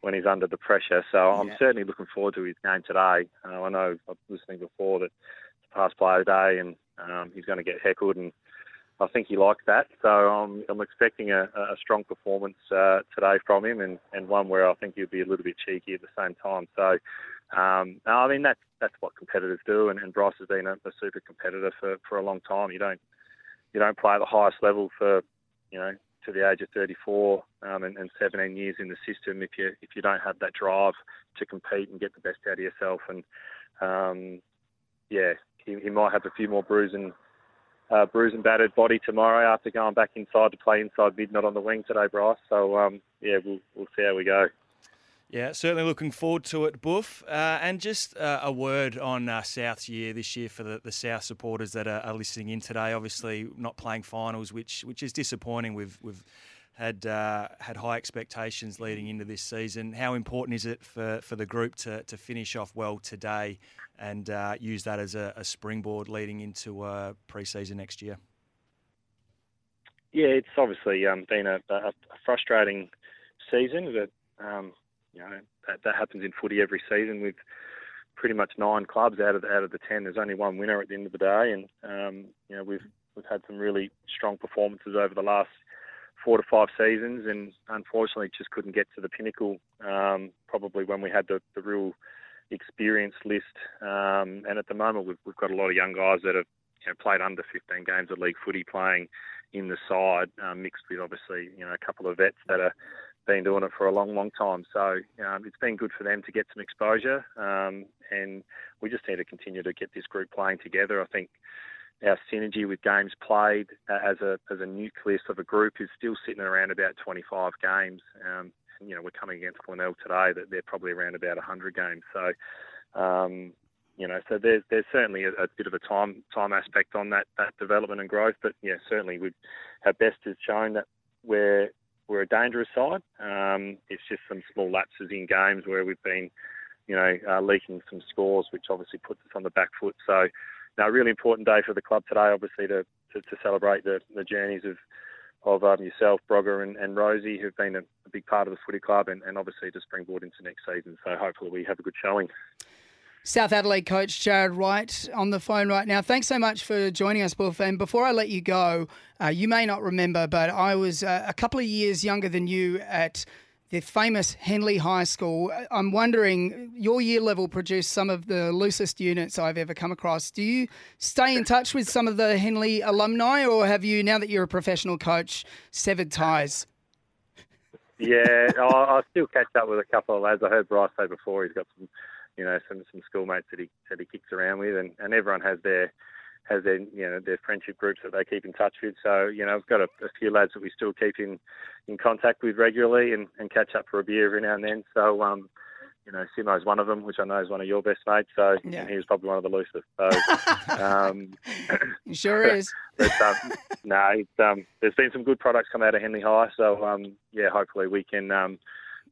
when he's under the pressure. So I'm Yeah. certainly looking forward to his game today. Uh, I know I was listening before that it's past player day, and um, he's going to get heckled, and I think he likes that. So I'm, I'm expecting a, a strong performance uh, today from him, and, and one where I think he'll be a little bit cheeky at the same time. So. Um, no, I mean that's that's what competitors do, and, and Bryce has been a, a super competitor for, for a long time. You don't you don't play at the highest level for you know to the age of 34 um, and, and 17 years in the system if you if you don't have that drive to compete and get the best out of yourself. And um, yeah, he, he might have a few more bruising. Uh, bruised and battered body tomorrow after going back inside to play inside mid, not on the wing today, Bryce. So um, yeah, we'll we'll see how we go. Yeah, certainly looking forward to it, Buff. Uh, and just uh, a word on uh, South's year this year for the, the South supporters that are, are listening in today. Obviously, not playing finals, which which is disappointing. We've we've had uh, had high expectations leading into this season. How important is it for, for the group to, to finish off well today and uh, use that as a, a springboard leading into uh, pre-season next year? Yeah, it's obviously um, been a, a, frustrating season. That um, you know that, that happens in footy every season with pretty much nine clubs out of the, out of the ten. There's only one winner at the end of the day, and um, you know we've we've had some really strong performances over the last four to five seasons, and unfortunately just couldn't get to the pinnacle. Um, probably when we had the, the real experience list. Um, and at the moment, we've, we've got a lot of young guys that have you know, played under 15 games of league footy playing in the side, um, mixed with obviously you know a couple of vets that are been doing it for a long, long time. So um, it's been good for them to get some exposure, um, and we just need to continue to get this group playing together. I think our synergy with games played uh, as a as a nucleus of a group is still sitting around about 25 games. Um, you know, we're coming against Glenelg today that they're probably around about 100 games. So, um, you know, so there's there's certainly a, a, bit of a time time aspect on that that development and growth. But yeah, certainly we our best has shown that we're we're a dangerous side. Um, it's just some small lapses in games where we've been, you know, uh, leaking some scores, which obviously puts us on the back foot. So, now, really important day for the club today, obviously, to, to, to celebrate the, the journeys of of um, yourself, Brogger, and, and Rosie, who've been a, a, big part of the footy club, and, and obviously to springboard into next season. So hopefully we have a good showing. South Adelaide coach Jarrad Wright on the phone right now. Thanks so much for joining us, Wolf. And before I let you go, uh, you may not remember, but I was uh, a couple of years younger than you at the famous Henley High School. I'm wondering, your year level produced some of the loosest units I've ever come across. Do you stay in touch with some of the Henley alumni, or have you, now that you're a professional coach, severed ties? Yeah, I still catch up with a couple of lads. I heard Bryce say before he's got some you know some some schoolmates that he that he kicks around with, and, and everyone has their has their you know their friendship groups that they keep in touch with. So you know I've got a, a few lads that we still keep in in contact with regularly and, and catch up for a beer every now and then. So um, you know Simo's one of them, which I know is one of your best mates. So yeah. he was probably one of the loosest. So um, sure is. but um, no, um, there's been some good products come out of Henley High. So um, yeah, hopefully we can um,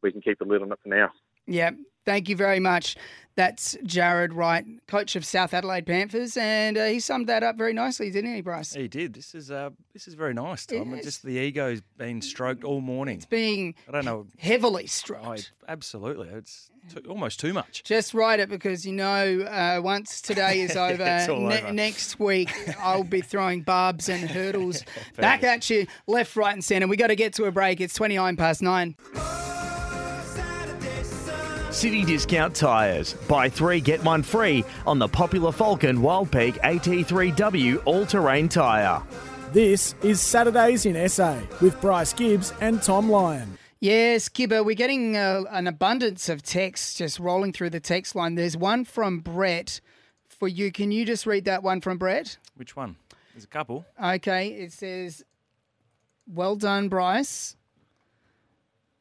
we can keep a lid on it for now. Yeah, thank you very much. That's Jarrad Wright, coach of South Adelaide Panthers, and uh, he summed that up very nicely, didn't he, Bryce? He did. This is uh, this is very nice, Tom. Just the ego's been stroked all morning. It's being I don't know heavily stroked. I, absolutely, it's too, almost too much. Just write it because you know uh, once today is over, ne- over, next week I'll be throwing barbs and hurdles back at you, left, right, and centre. We got to get to a break. It's twenty nine past nine. City Discount Tyres. Buy three, get one free on the popular Falken Wildpeak AT3W all terrain tyre. This is Saturdays in SA with Bryce Gibbs and Tom Lyon. Yes, Gibba, we're getting uh, an abundance of texts just rolling through the text line. There's one from Brett for you. Can you just read that one from Brett? Which one? There's a couple. Okay, it says, Well done, Bryce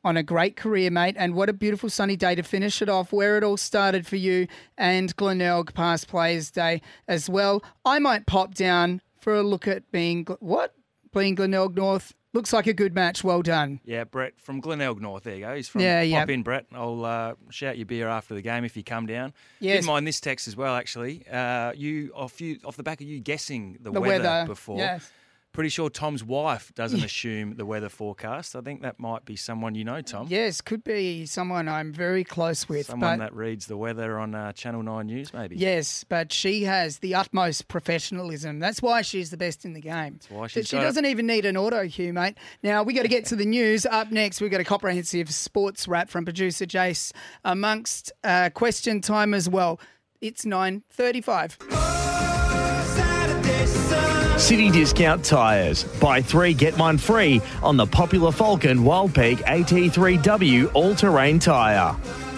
on a great career, mate. And what a beautiful sunny day to finish it off, where it all started for you and Glenelg past Players Day as well. I might pop down for a look at being what? Being Glenelg North. Looks like a good match. Well done. Yeah, Brett from Glenelg North. There you go. He's from yeah, yeah. Pop in, Brett. I'll uh, shout your beer after the game if you come down. Yes. Didn't mind this text as well, actually. Uh, you off you off the back of you guessing the, the weather, weather, before. Yes. Pretty sure Tom's wife doesn't assume the weather forecast. I think that might be someone you know, Tom. Yes, could be someone I'm very close with. Someone that reads the weather on uh, Channel 9 News, maybe. Yes, but she has the utmost professionalism. That's why she's the best in the game. That's why she's She doesn't it. even need an auto cue, mate. Now, we got to get to the news. Up next, we've got a comprehensive sports wrap from producer Jace amongst uh, question time as well. It's 9.35. City Discount Tyres. Buy three, get one free on the popular Falken Wildpeak AT3W all terrain tyre.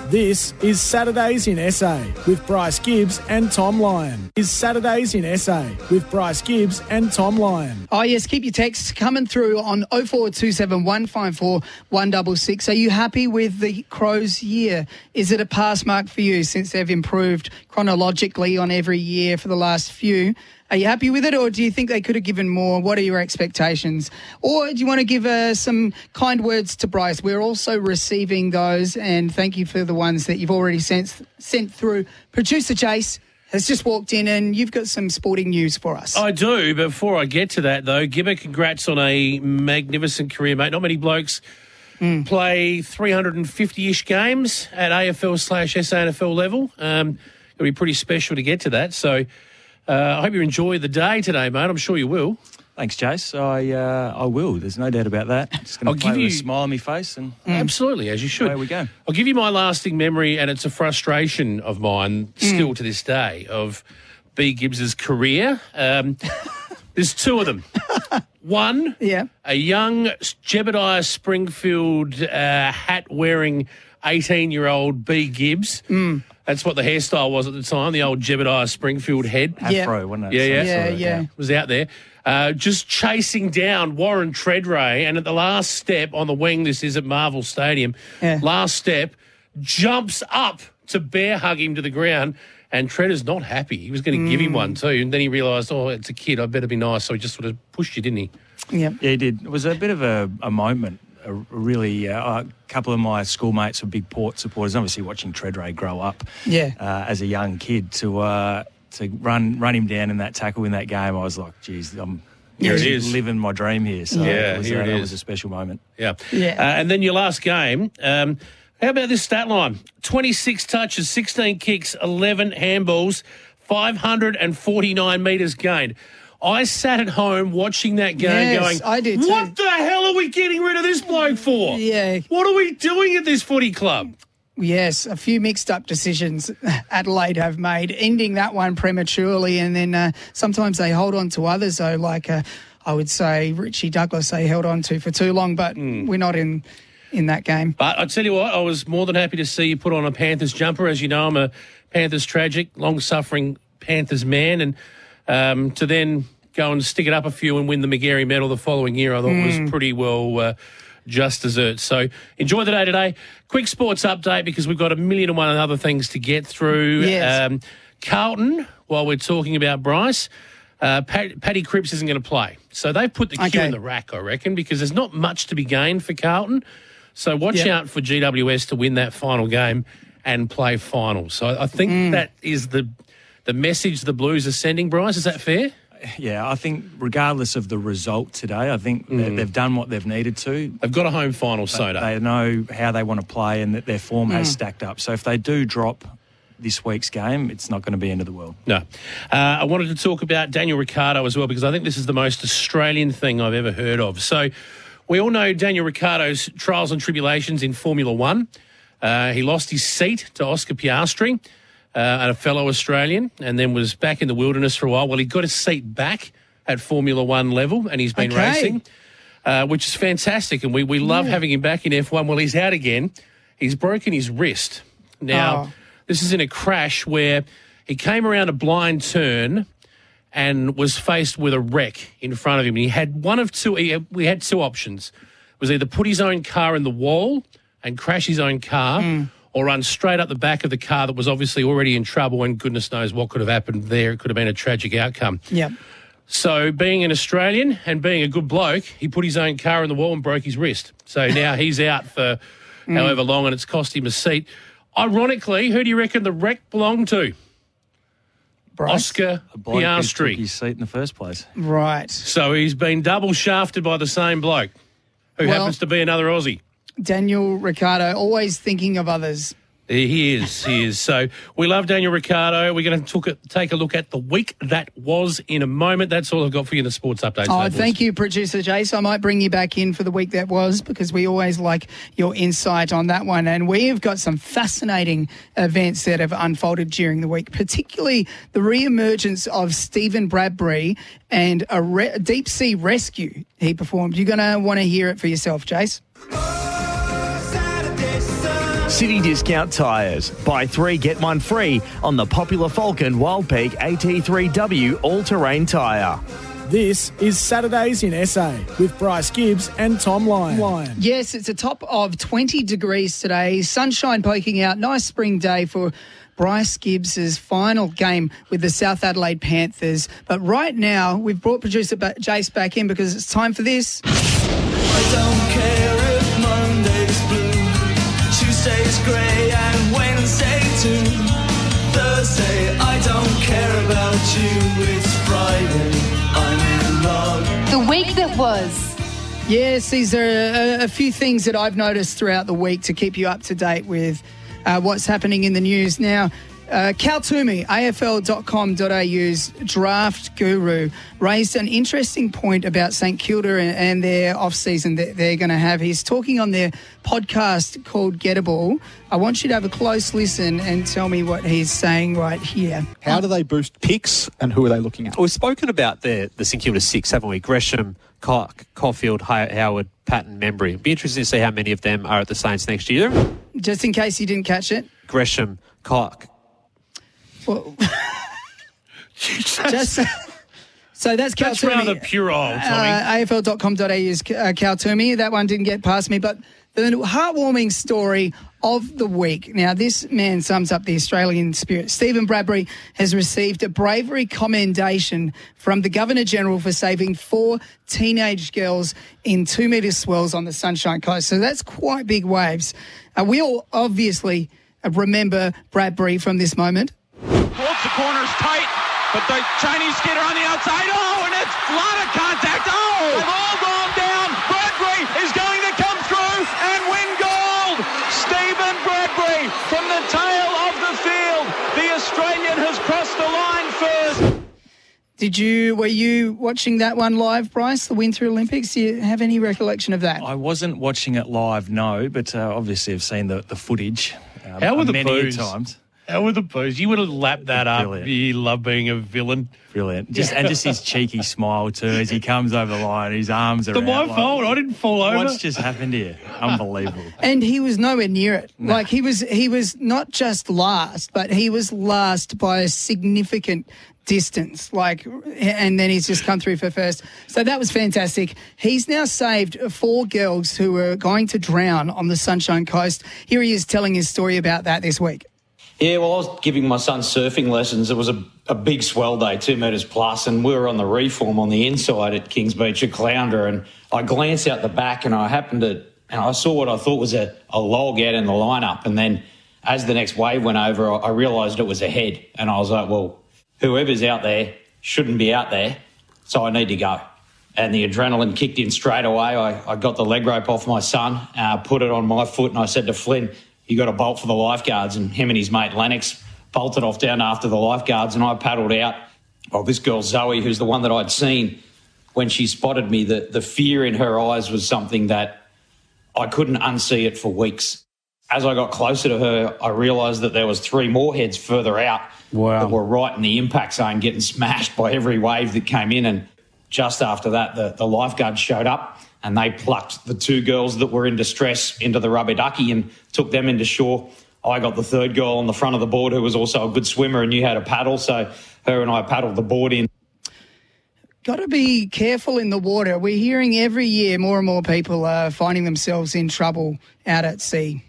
This is Saturdays in SA with Bryce Gibbs and Tom Lyon. Is Saturdays in SA with Bryce Gibbs and Tom Lyon. Oh, yes, keep your texts coming through on 0427 154 166. Are you happy with the Crows year? Is it a pass mark for you since they've improved chronologically on every year for the last few? Are you happy with it, or do you think they could have given more? What are your expectations? Or do you want to give uh, some kind words to Bryce? We're also receiving those, and thank you for the ones that you've already sent sent through. Producer Jace has just walked in, and you've got some sporting news for us. I do. Before I get to that, though, Gibba, congrats on a magnificent career, mate. Not many blokes. Mm. Play 350 ish games at AFL slash SANFL level. Um, it'll be pretty special to get to that. So, I hope you enjoy the day today, mate. I'm sure you will. Thanks, Jace. I uh, I will. There's no doubt about that. Just I'll going to play give with you- a smile on my face and Absolutely, as you should. There we go. I'll give you my lasting memory, and it's a frustration of mine still to this day of B. Gibbs's career. Um, there's two of them. One, Yeah. a young Jebediah Springfield uh, hat wearing 18 year old B. Gibbs. That's what the hairstyle was at the time, the old Jebediah Springfield head. Yeah. Afro, wasn't it? Yeah, Some yeah. Yeah, yeah. Was out there. Uh, just chasing down Warren Tredrea, and at the last step on the wing, this is at Marvel Stadium. Yeah. Last step, jumps up to bear hug him to the ground, and Treader's not happy. He was going to give him one too, and then he realised, oh, it's a kid, I better be nice. So he just sort of pushed you, didn't he? Yeah. Yeah, he did. It was a bit of a, a moment. A really, uh, a couple of my schoolmates were big Port supporters. Obviously, watching Tredrea grow up Yeah. uh, as a young kid to uh, to run run him down in that tackle in that game. I was like, geez, I'm Here it actually living my dream here. So Yeah, it was, here uh, it was a special moment. Yeah. Yeah. Uh, and then your last game. Um, how about this stat line? 26 touches, 16 kicks, 11 handballs, 549 metres gained. I sat at home watching that game Yes, going, I did too. What the hell are we getting rid of this bloke for? Yeah. What are we doing at this footy club? Yes, a few mixed up decisions Adelaide have made, ending that one prematurely, and then uh, sometimes they hold on to others. Though, like uh, I would say, Richie Douglas, they held on to for too long, but Hmm. we're not in in that game. But I tell you what, I was more than happy to see you put on a Panthers jumper. As you know, I'm a Panthers tragic, long suffering Panthers man. And um, to then go and stick it up a few and win the Magarey medal the following year, I thought was pretty well uh, just dessert. So enjoy the day today. Quick sports update because we've got a million and one other things to get through. Yes. Um, Carlton, while we're talking about Bryce, uh, Pat, Paddy Cripps isn't going to play. So they've put the cue in the rack, I reckon, because there's not much to be gained for Carlton. So watch Yep. out for GWS to win that final game and play finals. So I think Mm. that is the the message the Blues are sending. Bryce, is that fair? Yeah, I think regardless of the result today, I think they- they've done what they've needed to. They've got a home final, Soda. They know how they want to play and that their form has stacked up. So if they do drop this week's game, it's not going to be end of the world. No. Uh, I wanted to talk about Daniel Ricciardo as well because I think this is the most Australian thing I've ever heard of. So, we all know Daniel Ricciardo's trials and tribulations in Formula One. Uh, he lost his seat to Oscar Piastri, uh, and a fellow Australian, and then was back in the wilderness for a while. Well, he got his seat back at Formula One level, and he's been Okay. racing, uh, which is fantastic. And we, we love having him back in F1. Well, he's out again. He's broken his wrist. Now, Oh. this is in a crash where he came around a blind turn and was faced with a wreck in front of him. He had one of two. Had, we had two options: it was either put his own car in the wall and crash his own car, or run straight up the back of the car that was obviously already in trouble. And goodness knows what could have happened there. It could have been a tragic outcome. Yeah. So, being an Australian and being a good bloke, he put his own car in the wall and broke his wrist. So now he's out for mm. however long, and it's cost him a seat. Ironically, who do you reckon the wreck belonged to? Bryce. Oscar The bloke who took Piastri. his seat in the first place. Right. So he's been double shafted by the same bloke, who Well- happens to be another Aussie. Daniel Ricciardo, always thinking of others. He is, he is. So we love Daniel Ricciardo. We're going to take a look at the week that was in a moment. That's all I've got for you in the sports update. Oh, thank you, producer Jace. I might bring you back in for the week that was because we always like your insight on that one. And we've got some fascinating events that have unfolded during the week, particularly the re-emergence of Stephen Bradbury and a re- deep sea rescue he performed. You're going to want to hear it for yourself, Jace. City Discount Tyres. Buy three, get one free on the popular Falken Wildpeak AT3W all terrain tyre. This is Saturdays in SA with Bryce Gibbs and Tom Lyon. Lyon. Yes, it's a top of 20 degrees today. Sunshine poking out. Nice spring day for Bryce Gibbs's final game with the South Adelaide Panthers. But right now, we've brought producer Jace back in because it's time for this. Tuesday's grey, and Wednesday too. Thursday, I don't care about you. It's Friday, I'm in love. The week that was. Yes, these are a, a few things that I've noticed throughout the week to keep you up to date with uh, what's happening in the news. Now, Uh, Cal Twomey, AFL.com.au's draft guru, raised an interesting point about St Kilda and, and their off season that they're going to have. He's talking on their podcast called Gettable. I want you to have a close listen and tell me what he's saying right here. How do they boost picks and who are they looking at? We've spoken about the, the St Kilda six, haven't we? Gresham, Co- Coffield, Howard, Paton, Membrey. It'd be interesting to see how many of them are at the Saints next year. Just in case you didn't catch it. Gresham, Co- Well, just, so that's Cal That's Twomey. rather puerile, Tommy. Uh, AFL.com.au's uh, Cal Twomey. That one didn't get past me, but the heartwarming story of the week. Now, this man sums up the Australian spirit. Stephen Bradbury has received a bravery commendation from the Governor General for saving four teenage girls in two metre swells on the Sunshine Coast. So that's quite big waves. Uh, we all obviously remember Bradbury from this moment. Holds the corners tight, but the Chinese skater on the outside. Oh, and it's a lot of contact. Oh, they've all gone down. Bradbury is going to come through and win gold. Stephen Bradbury from the tail of the field. The Australian has crossed the line first. Did you were you watching that one live, Bryce? The Winter Olympics. Do you have any recollection of that? I wasn't watching it live, no, but uh, obviously I've seen the, the footage. Um, How were the many boos? times. How were the boos? You would have lapped that up. Brilliant. You love being a villain. Brilliant. Just and just his cheeky smile too as he comes over the line. His arms are It's my out, like, fault. I didn't fall over. What's just happened here? Unbelievable. and he was nowhere near it. Like he was, he was not just last, but he was last by a significant distance. Like, and then he's just come through for first. So that was fantastic. He's now saved four girls who were going to drown on the Sunshine Coast. Here he is telling his story about that this week. Yeah, well, I was giving my son surfing lessons. It was a, a big swell day, two metres plus, and we were on the reform on the inside at Kings Beach at Caloundra. And I glanced out the back and I happened to, and I saw what I thought was a, a log out in the lineup. And then as the next wave went over, I, I realised it was a head. And I was like, well, whoever's out there shouldn't be out there, so I need to go. And the adrenaline kicked in straight away. I, I got the leg rope off my son, uh, put it on my foot, and I said to Flynn, you got a bolt for the lifeguards. And him and his mate Lennox bolted off down after the lifeguards, and I paddled out. Well, this girl Zoe, who's the one that I'd seen when she spotted me, the, the fear in her eyes was something that I couldn't unsee it for weeks. As I got closer to her, I realised that there was three more heads further out that were right in the impact zone, getting smashed by every wave that came in. And just after that, the, the lifeguards showed up and they plucked the two girls that were in distress into the rubber ducky and took them into shore. I got the third girl on the front of the board who was also a good swimmer and knew how to paddle. So her and I paddled the board in. Got to be careful in the water. We're hearing every year more and more people are finding themselves in trouble out at sea.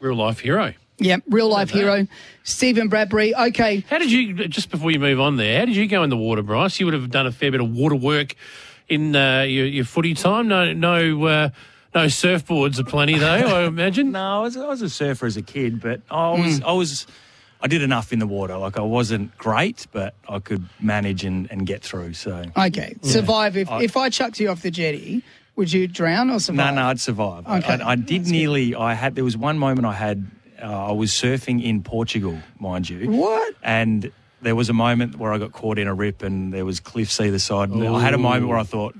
Real life hero. Yeah, real life hero, Stephen Bradbury. Okay. How did you, just before you move on there, how did you go in the water, Bryce? You would have done a fair bit of water work in uh, your, your footy time. No, no, uh, no surfboards aplenty though. I imagine. No, I was, I was a surfer as a kid, but I was Mm. I was I did enough in the water. Like I wasn't great, but I could manage and, and get through. So Okay. Survive. If, I- if I chucked you off the jetty, would you drown or No, survive? no, no, I'd survive. Okay. I, I did nearly. I had. There was one moment I had. Uh, I was surfing in Portugal, mind you. What? And there was a moment where I got caught in a rip, and there was cliffs either side. And I had a moment where I thought,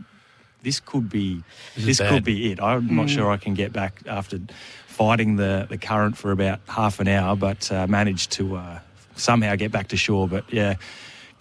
"This could be. This This, could be it." I'm not Mm. sure I can get back after fighting the the current for about half an hour, but uh, managed to uh, somehow get back to shore. But yeah,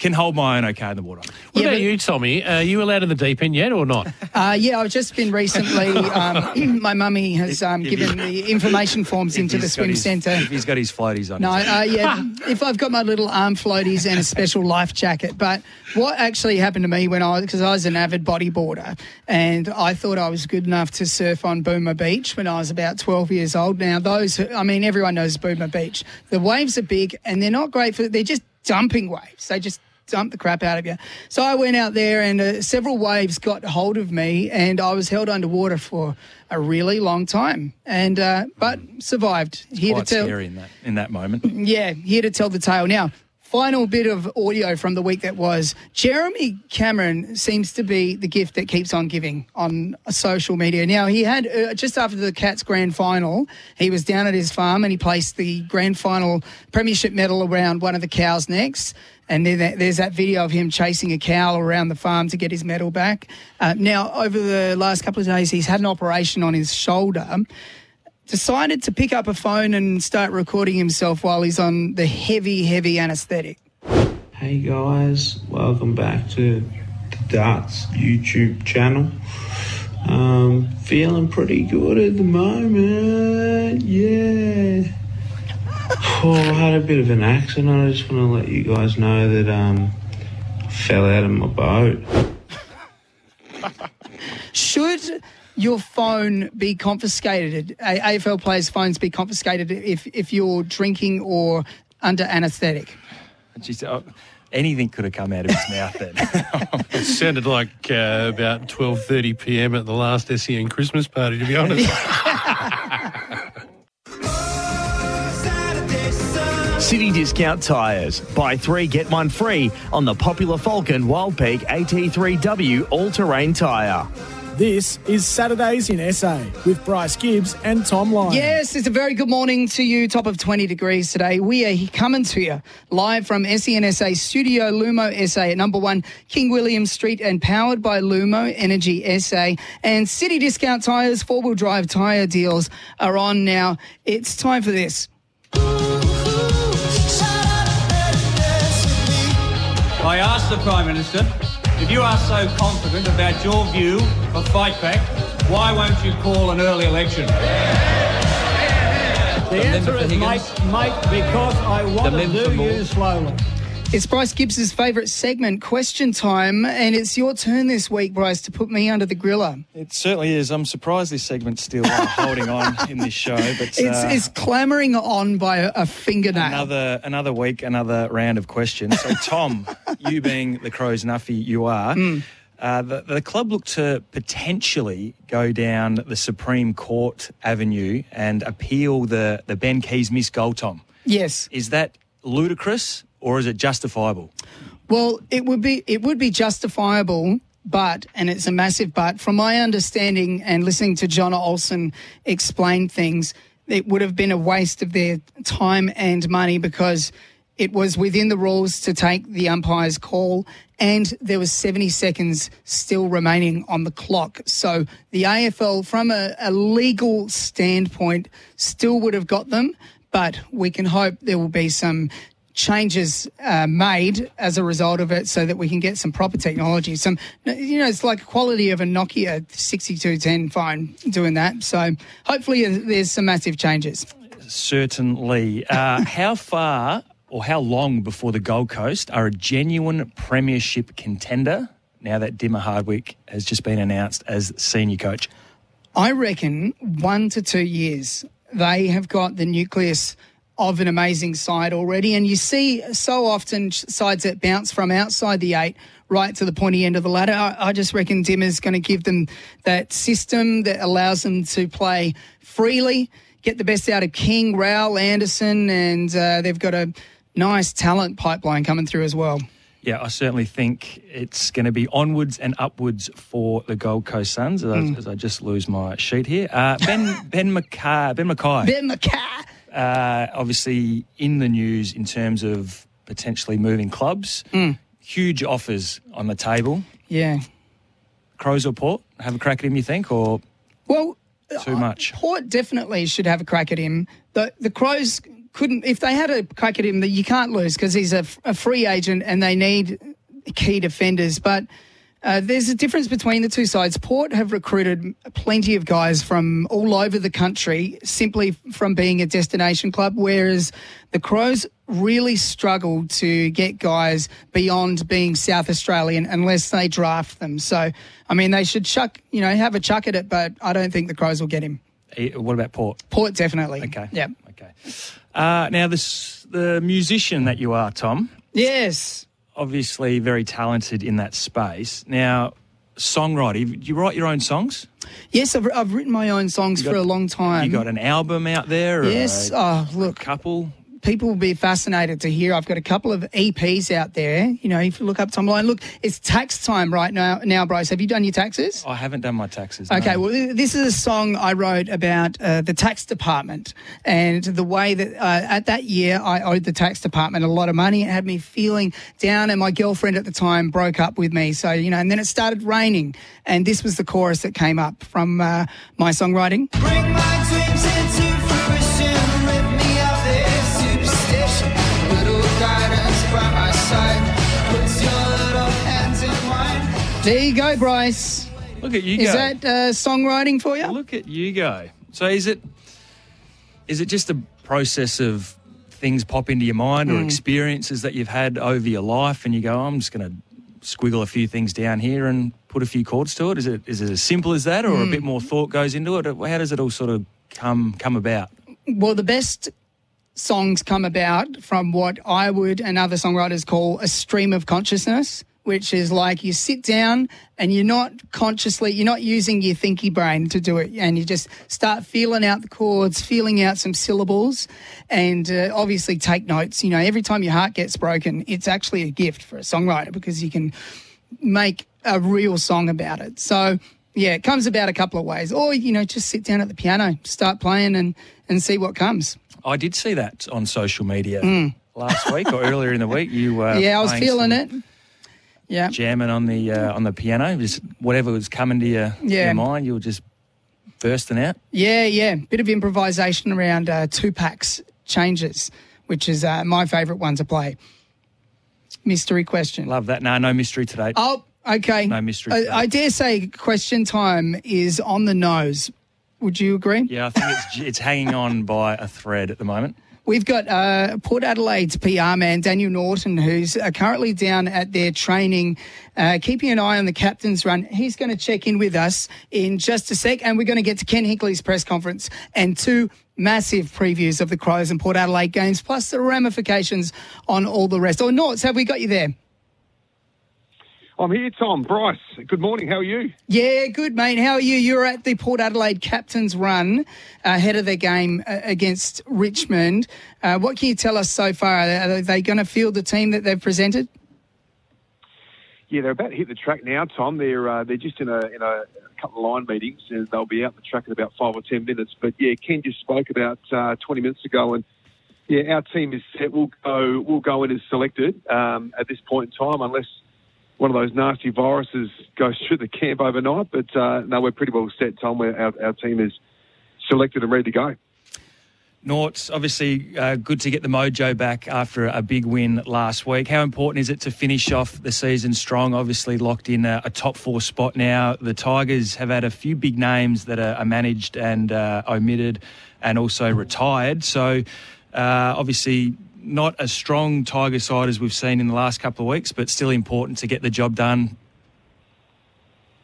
can hold my own okay in the water. What about you, Tommy? Are you allowed in the deep end yet or not? Uh, yeah, I've just been recently. Um, my mummy has um, given the information forms into the swim his- centre. If he's got his floaties on. No, his uh, yeah. if I've got my little arm floaties and a special life jacket, but what actually happened to me when I was because I was an avid bodyboarder and I thought I was good enough to surf on Boomer Beach when I was about twelve years old. Now those, I mean, everyone knows Boomer Beach. The waves are big and they're not great for. They're just dumping waves. They just dump the crap out of you. So I went out there and uh, several waves got hold of me and I was held underwater for a really long time and uh, but survived. Here quite to tell scary in that in that moment. yeah, here to tell the tale. Now, final bit of audio from the week that was. Jeremy Cameron seems to be the gift that keeps on giving on social media. Now, he had, uh, just after the Cats grand final, he was down at his farm and he placed the grand final premiership medal around one of the cows' necks. And then there's that video of him chasing a cow around the farm to get his medal back. Uh, now, over the last couple of days, he's had an operation on his shoulder decided to pick up a phone and start recording himself while he's on the heavy, heavy anaesthetic. Hey guys, welcome back to the Darts YouTube channel. Um, feeling pretty good at the moment, yeah. Oh, I had a bit of an accident. I just want to let you guys know that um, I fell out of my boat. Should your phone be confiscated? A- AFL players' phones be confiscated if, if you're drinking or under anaesthetic? Jeez, oh, anything could have come out of his mouth then. It sounded like uh, about 12.30 p.m. at the last SEN Christmas party, to be honest. City Discount Tyres. Buy three, get one free on the popular Falken Wildpeak AT3W all terrain tyre. This is Saturdays in SA with Bryce Gibbs and Tom Lyon. Yes, it's a very good morning to you. Top of 20 degrees today. We are coming to you live from SENSA Studio Lumo SA at number one King William Street and powered by Lumo Energy SA. And City Discount Tyres four wheel drive tyre deals are on now. It's time for this. I asked the Prime Minister, if you are so confident about your view of fight back, why won't you call an early election? The answer is, mate, mate, because I want to do you slowly. It's Bryce Gibbs's favourite segment, Question Time, and it's your turn this week, Bryce, to put me under the griller. it certainly is. I'm surprised this segment's still uh, holding on in this show. But It's, uh, it's clamouring on by a, a fingernail. another another week, another round of questions. So, Tom, you being the Crows Nuffy you are, uh, the, the club looked to potentially go down the Supreme Court avenue and appeal the, the Ben Keays miss goal, Tom. Yes. Is that ludicrous or is it justifiable? Well, it would be it would be justifiable, but and it's a massive but. From my understanding and listening to John Olson explain things, it would have been a waste of their time and money because it was within the rules to take the umpire's call and there was 70 seconds still remaining on the clock. So the AFL, from a, a legal standpoint, still would have got them, but we can hope there will be some changes uh, made as a result of it so that we can get some proper technology. Some, you know, it's like quality of a Nokia 6210 phone doing that. So hopefully there's some massive changes. Certainly. Uh, how far or how long before the Gold Coast are a genuine premiership contender now that Dimma Hardwick has just been announced as senior coach? I reckon one to two years. They have got the nucleus of an amazing side already. And you see so often sides that bounce from outside the eight right to the pointy end of the ladder. I, I just reckon Dimma's going to give them that system that allows them to play freely, get the best out of King, Rowell, Anderson, and uh, they've got a nice talent pipeline coming through as well. Yeah, I certainly think it's going to be onwards and upwards for the Gold Coast Suns. As, I, Mm. as I just lose my sheet here, uh, Ben Ben McKay, Ben McKay, Ben McKay. Uh, obviously in the news in terms of potentially moving clubs. Mm. Huge offers on the table. Yeah. Crows or Port have a crack at him, you think, or Well, too much? Port definitely should have a crack at him. The the Crows couldn't if they had a crack at him. That you can't lose because he's a, a free agent and they need key defenders. But uh, there's a difference between the two sides. Port have recruited plenty of guys from all over the country simply from being a destination club, whereas the Crows really struggle to get guys beyond being South Australian unless they draft them. So, I mean, they should chuck, you know, have a chuck at it, but I don't think the Crows will get him. Eh, What about Port? Port definitely. Okay. Yeah. Okay. Uh, now, this the musician that you are, Tom. Yes. Obviously, very talented in that space. Now, songwriter. Do you write your own songs? Yes, I've, I've written my own songs You for a long time. You got an album out there? Yes. a Oh, look. couple. People will be fascinated to hear. I've got a couple of EPs out there. You know, if you look up Tom Lyon, look, it's tax time right now. Now, Bryce, have you done your taxes? I haven't done my taxes. Okay, no. well, this is a song I wrote about uh, the tax department and the way that uh, at that year I owed the tax department a lot of money. It had me feeling down, and my girlfriend at the time broke up with me. So, you know, and then it started raining, and this was the chorus that came up from uh, my songwriting. There you go, Bryce. Look at you go. Is that uh, songwriting for you? Look at you go. So is it is it just a process of things pop into your mind or Mm. experiences that you've had over your life and you go, I'm just going to squiggle a few things down here and put a few chords to it? Is it is it as simple as that or a Mm. bit more thought goes into it? How does it all sort of come come about? Well, the best songs come about from what I would and other songwriters call a stream of consciousness, which is like you sit down and you're not consciously, you're not using your thinky brain to do it, and you just start feeling out the chords, feeling out some syllables, and uh, obviously take notes. You know, every time your heart gets broken, it's actually a gift for a songwriter because you can make a real song about it. So, yeah, it comes about a couple of ways. Or, you know, just sit down at the piano, start playing and, and see what comes. I did see that on social media Mm. last week or earlier in the week. You were yeah, I was feeling some- it. Yeah. jamming on the uh, on the piano, just whatever was coming to your, Yeah. your mind, you were just bursting out. Yeah, yeah. Bit of improvisation around uh, Tupac's changes, which is uh, my favourite one to play. Mystery question. Love that. No, no mystery today. Oh, okay. No mystery I. I dare say question time is on the nose. Would you agree? Yeah, I think it's it's hanging on by a thread at the moment. We've got uh, Port Adelaide's PR man, Daniel Norton, who's uh, currently down at their training, uh, keeping an eye on the captain's run. He's going to check in with us in just a sec, and we're going to get to Ken Hinkley's press conference and two massive previews of the Crows and Port Adelaide games, plus the ramifications on all the rest. Or Norts, have we got you there? I'm here, Tom. Bryce, good morning. How are you? Yeah, good, mate. How are you? You're at the Port Adelaide captain's run ahead of their game uh, against Richmond. Uh, what can you tell us so far? Are they going to field the team that they've presented? Yeah, they're about to hit the track now, Tom. They're uh, they're just in a in a couple of line meetings, and they'll be out the track in about five or ten minutes. But yeah, Ken just spoke about uh, 20 minutes ago, and yeah, our team is set. We'll go we'll go in as selected um, at this point in time, unless one of those nasty viruses goes through the camp overnight. But uh, no, we're pretty well set, Tom. Our, our team is selected and ready to go. Norts, obviously, uh, good to get the mojo back after a big win last week. How important is it to finish off the season strong? Obviously, locked in a, a top four spot now. The Tigers have had a few big names that are, are managed and uh, omitted and also retired. So, uh, obviously, not a strong Tiger side as we've seen in the last couple of weeks, but still important to get the job done.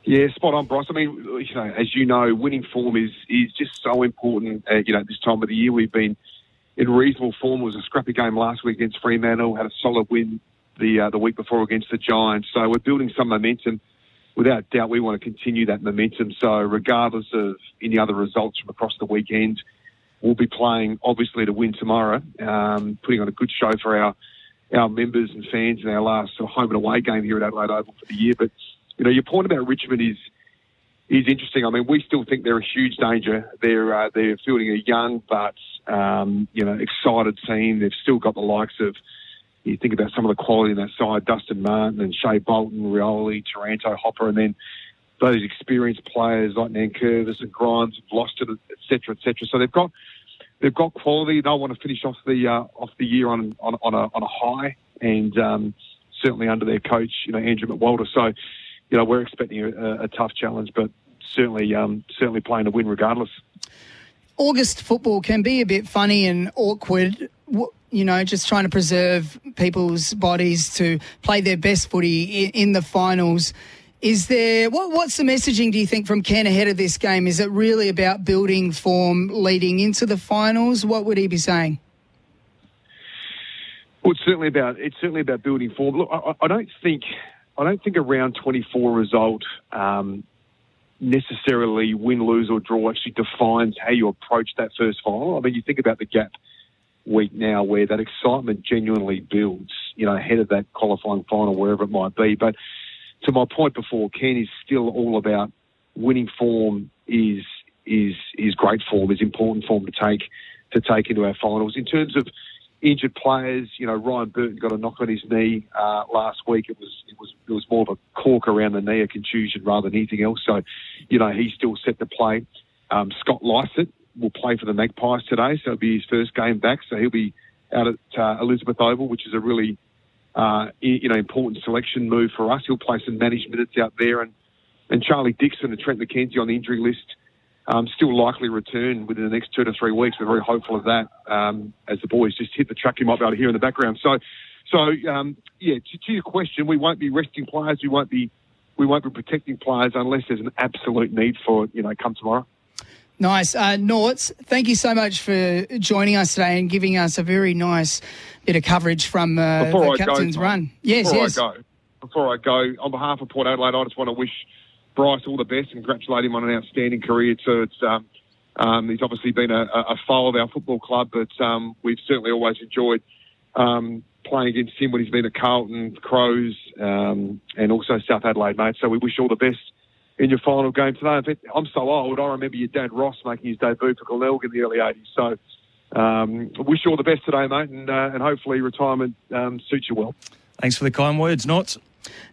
Yeah, spot on, Bryce. I mean, you know, as you know, winning form is is just so important. Uh, you know, this time of the year, we've been in reasonable form. It was a scrappy game last week against Fremantle. Had a solid win the uh, the week before against the Giants. So we're building some momentum. Without doubt, we want to continue that momentum. So regardless of any other results from across the weekend, we'll be playing obviously to win tomorrow, um, putting on a good show for our our members and fans in our last home and away game here at Adelaide Oval for the year. But you know, your point about Richmond is is interesting. I mean, we still think they're a huge danger. They're uh, they're fielding a young but um, you know excited team. They've still got the likes of you think about some of the quality in that side: Dustin Martin and Shai Bolton, Rioli, Taranto, Hopper, and then those experienced players like Nankervis and Grimes have lost it, et cetera, et cetera. So they've got they've got quality. They want to finish off the uh, off the year on on, on a on a high, and um, certainly under their coach, you know Andrew McQualter. So you know we're expecting a, a tough challenge, but certainly um, certainly playing to win regardless. August football can be a bit funny and awkward. You know, just trying to preserve people's bodies to play their best footy in the finals. Is there what, what's the messaging? Do you think from Ken ahead of this game? Is it really about building form leading into the finals? What would he be saying? Well, it's certainly about it's certainly about building form. Look, I, I don't think I don't think a round twenty four result um, necessarily win, lose or draw actually defines how you approach that first final. I mean, you think about the gap week now where that excitement genuinely builds, you know, ahead of that qualifying final, wherever it might be. But to my point before, Ken is still all about winning form is is is great form, is important form to take to take into our finals. In terms of injured players, you know, Ryan Burton got a knock on his knee uh, last week. It was it was it was more of a cork around the knee, a contusion rather than anything else. So, you know, he's still set to play. Um, Scott Lycett will play for the Magpies today, so it'll be his first game back. So he'll be out at uh, Elizabeth Oval, which is a really uh, you know important selection move for us. He'll play some managed minutes out there, and and Charlie Dixon and Trent McKenzie on the injury list. Um, still likely return within the next two to three weeks. We're very hopeful of that. Um, as the boys just hit the track, you might be able to hear in the background. So, so um, yeah. To, to your question, we won't be resting players. We won't be we won't be protecting players unless there's an absolute need for it. You know, come tomorrow. Nice. Uh, Norts, thank you so much for joining us today and giving us a very nice bit of coverage from uh, the I captain's Tom, run. Yes, before yes. I go, before I go, on behalf of Port Adelaide, I just want to wish Bryce all the best and congratulate him on an outstanding career. So it's um, um, he's obviously been a, a foe of our football club, but um, we've certainly always enjoyed um, playing against him when he's been at Carlton, Crows, um, and also South Adelaide, mate. So we wish all the best in your final game today. In fact, I'm so old, I remember your dad Ross making his debut for Glenelg in the early 80s. So um, wish you all the best today, mate, and, uh, and hopefully retirement um, suits you well. Thanks for the kind words, Norts.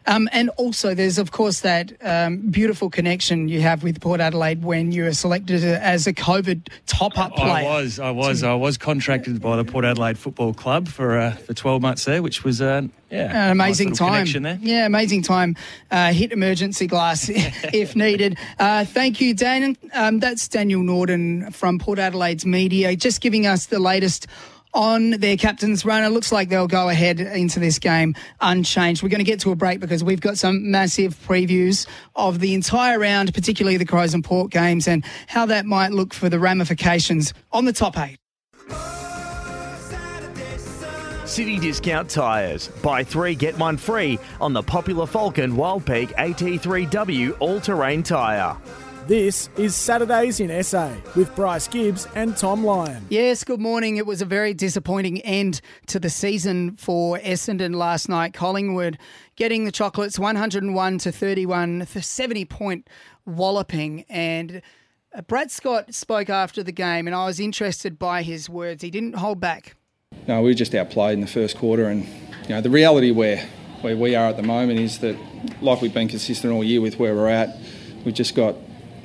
Um, and also, there's of course that um, beautiful connection you have with Port Adelaide when you were selected as a COVID top-up player. I was, I was, I was contracted by the Port Adelaide Football Club for uh, for 12 months there, which was uh, yeah, An amazing nice time. Yeah, amazing time. Uh, hit emergency glass if needed. Uh, thank you, Dan. Um, that's Daniel Norton from Port Adelaide's media, just giving us the latest on their captain's run. It looks like they'll go ahead into this game unchanged. We're going to get to a break because we've got some massive previews of the entire round, particularly the Crows and Port games, and how that might look for the ramifications on the top eight. City Discount Tyres. Buy three, get one free on the popular Falken Wildpeak AT3W all terrain tyre. This is Saturdays in SA with Bryce Gibbs and Tom Lyon. Yes, good morning. It was a very disappointing end to the season for Essendon last night. Collingwood getting the chocolates 101 to 31, 70 point walloping. And uh, Brad Scott spoke after the game, and I was interested by his words. He didn't hold back. No, we were just outplayed in the first quarter, and you know the reality where where we are at the moment is that, like we've been consistent all year with where we're at, we've just got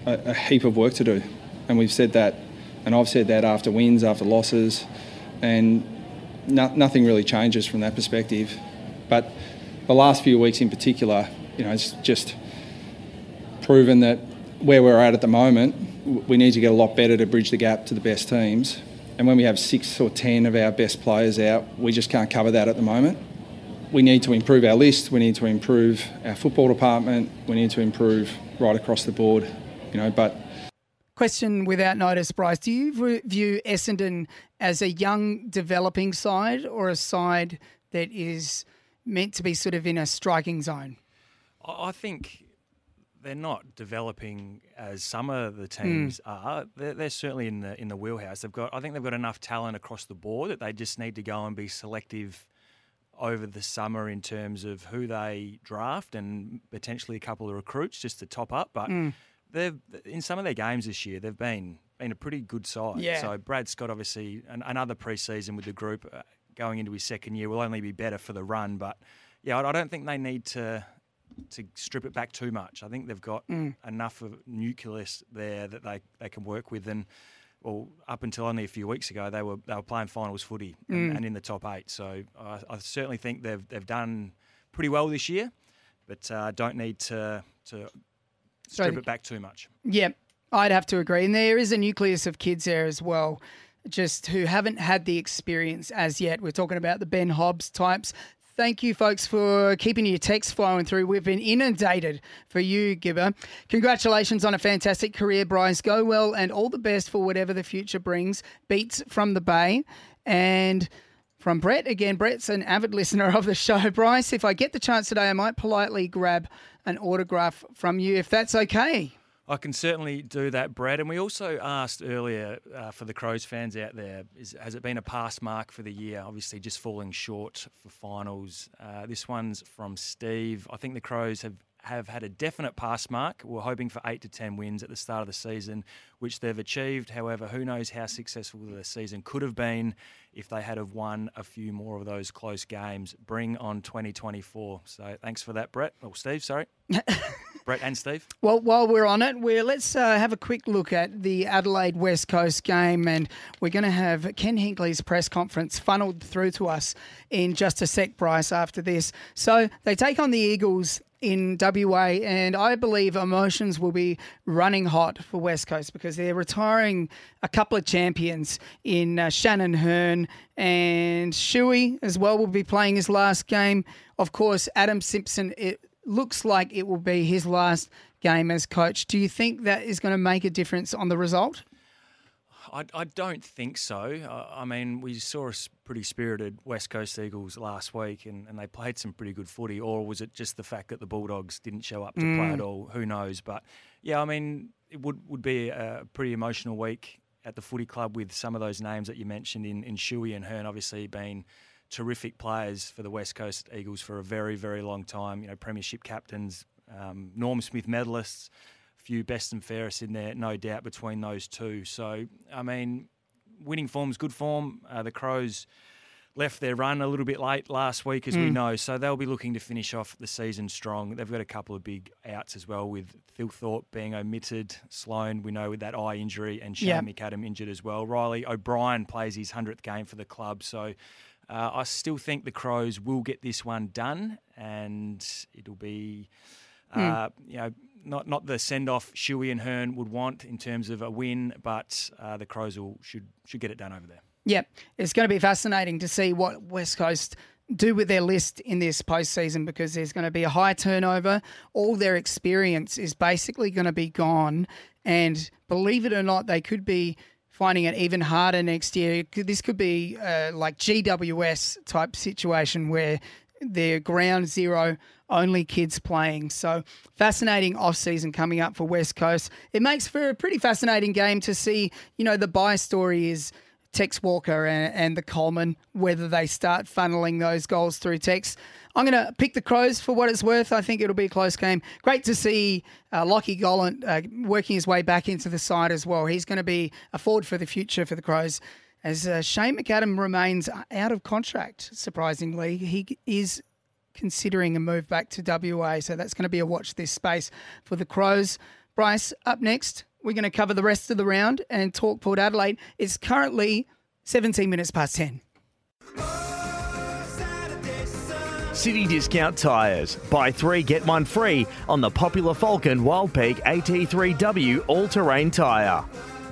a, a heap of work to do, and we've said that, and I've said that after wins, after losses, and no, nothing really changes from that perspective. But the last few weeks in particular, you know, it's just proven that where we're at at the moment, we need to get a lot better to bridge the gap to the best teams. And when we have six or ten of our best players out, we just can't cover that at the moment. We need to improve our list. We need to improve our football department. We need to improve right across the board, you know. But Question without notice, Bryce. Do you view Essendon as a young, developing side or a side that is meant to be sort of in a striking zone? I I think they're not developing as some of the teams are. They're, they're certainly in the in the wheelhouse. They've got, I think, they've got enough talent across the board that they just need to go and be selective over the summer in terms of who they draft and potentially a couple of recruits just to top up. But Mm. They've in some of their games this year, they've been been a pretty good side. Yeah. So Brad Scott, obviously, an, another preseason with the group uh, going into his second year will only be better for the run. But yeah, I, I don't think they need to to strip it back too much. I think they've got Mm. enough of nucleus there that they, they can work with. And well, up until only a few weeks ago, they were they were playing finals footy and, Mm. and in the top eight. So I, I certainly think they've they've done pretty well this year, but uh, don't need to to strip it back too much. Yep, I'd have to agree. And there is a nucleus of kids there as well, just who haven't had the experience as yet. We're talking about the Ben Hobbs types. Thank you, folks, for keeping your text flowing through. We've been inundated for you, Gibba. Congratulations on a fantastic career, Bryce. Go well and all the best for whatever the future brings. Beats from the Bay. And from Brett, again, Brett's an avid listener of the show. Bryce, if I get the chance today, I might politely grab an autograph from you, if that's okay. I can certainly do that, Brad. And we also asked earlier uh, for the Crows fans out there: is, has it been a pass mark for the year? Obviously, just falling short for finals. Uh, this one's from Steve. I think the Crows have have had a definite pass mark. We're hoping for eight to ten wins at the start of the season, which they've achieved. However, who knows how successful the season could have been if they had have won a few more of those close games. Bring on 2024. So thanks for that, Brett. Or Steve, sorry. Brett and Steve. Well, while we're on it, we're let's uh, have a quick look at the Adelaide West Coast game, and we're going to have Ken Hinkley's press conference funneled through to us in just a sec, Bryce. After this, so they take on the Eagles in WA, and I believe emotions will be running hot for West Coast because they're retiring a couple of champions in uh, Shannon Hurn and Shuey as well. Will be playing his last game. Of course, Adam Simpson. It looks like it will be his last game as coach. Do you think that is going to make a difference on the result? I, I don't think so. I, I mean, we saw a pretty spirited West Coast Eagles last week, and, and they played some pretty good footy. Or was it just the fact that the Bulldogs didn't show up to play Mm. at all? Who knows? But yeah, I mean, it would would be a pretty emotional week at the footy club with some of those names that you mentioned in in Shuey and Hurn, obviously being terrific players for the West Coast Eagles for a very very long time. You know, premiership captains, um, Norm Smith medalists few best and fairest in there, no doubt, between those two. So, I mean, winning form's good form. Uh, the Crows left their run a little bit late last week, as we Mm. know, so they'll be looking to finish off the season strong. They've got a couple of big outs as well, with Phil Thorpe being omitted, Sloan, we know, with that eye injury, and Shane Yep. McAdam injured as well. Reilly O'Brien plays his 100th game for the club, so. Uh, I still think the Crows will get this one done, and it'll be, uh, you know, not not the send off Shuey and Hurn would want in terms of a win, but uh, the Crows will should should get it done over there. Yeah, it's going to be fascinating to see what West Coast do with their list in this postseason because there's going to be a high turnover. All their experience is basically going to be gone. And believe it or not, they could be finding it even harder next year. This could be uh, like GWS type situation where they're ground zero, only kids playing. So fascinating off season coming up for West Coast. It makes for a pretty fascinating game to see. You know, the buy story is Tex Walker and, and the Coleman, whether they start funneling those goals through Tex. I'm going to pick the Crows for what it's worth. I think it'll be a close game. Great to see uh, Lockie Gollant uh, working his way back into the side as well. He's going to be a forward for the future for the Crows. As uh, Shane McAdam remains out of contract, surprisingly, he is considering a move back to WA. So that's going to be a watch this space for the Crows. Bryce, up next, we're going to cover the rest of the round and talk Port Adelaide. It's currently 17 minutes past 10. City Discount Tyres. Buy three, get one free on the popular Falken Wildpeak AT3W all terrain tyre.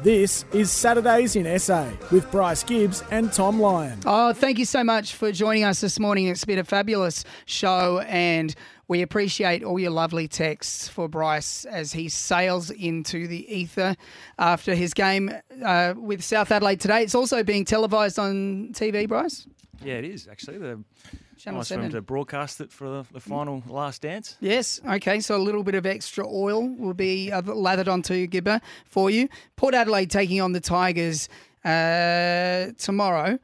This is Saturdays in SA with Bryce Gibbs and Tom Lyon. Oh, thank you so much for joining us this morning. It's been a fabulous show, and we appreciate all your lovely texts for Bryce as he sails into the ether after his game uh, with South Adelaide today. It's also being televised on TV, Bryce. Yeah, it is actually. The Channel nice for them 7. to broadcast it for the, the final last dance. Yes. Okay. So a little bit of extra oil will be uh, lathered onto Gibba for you. Port Adelaide taking on the Tigers uh, tomorrow.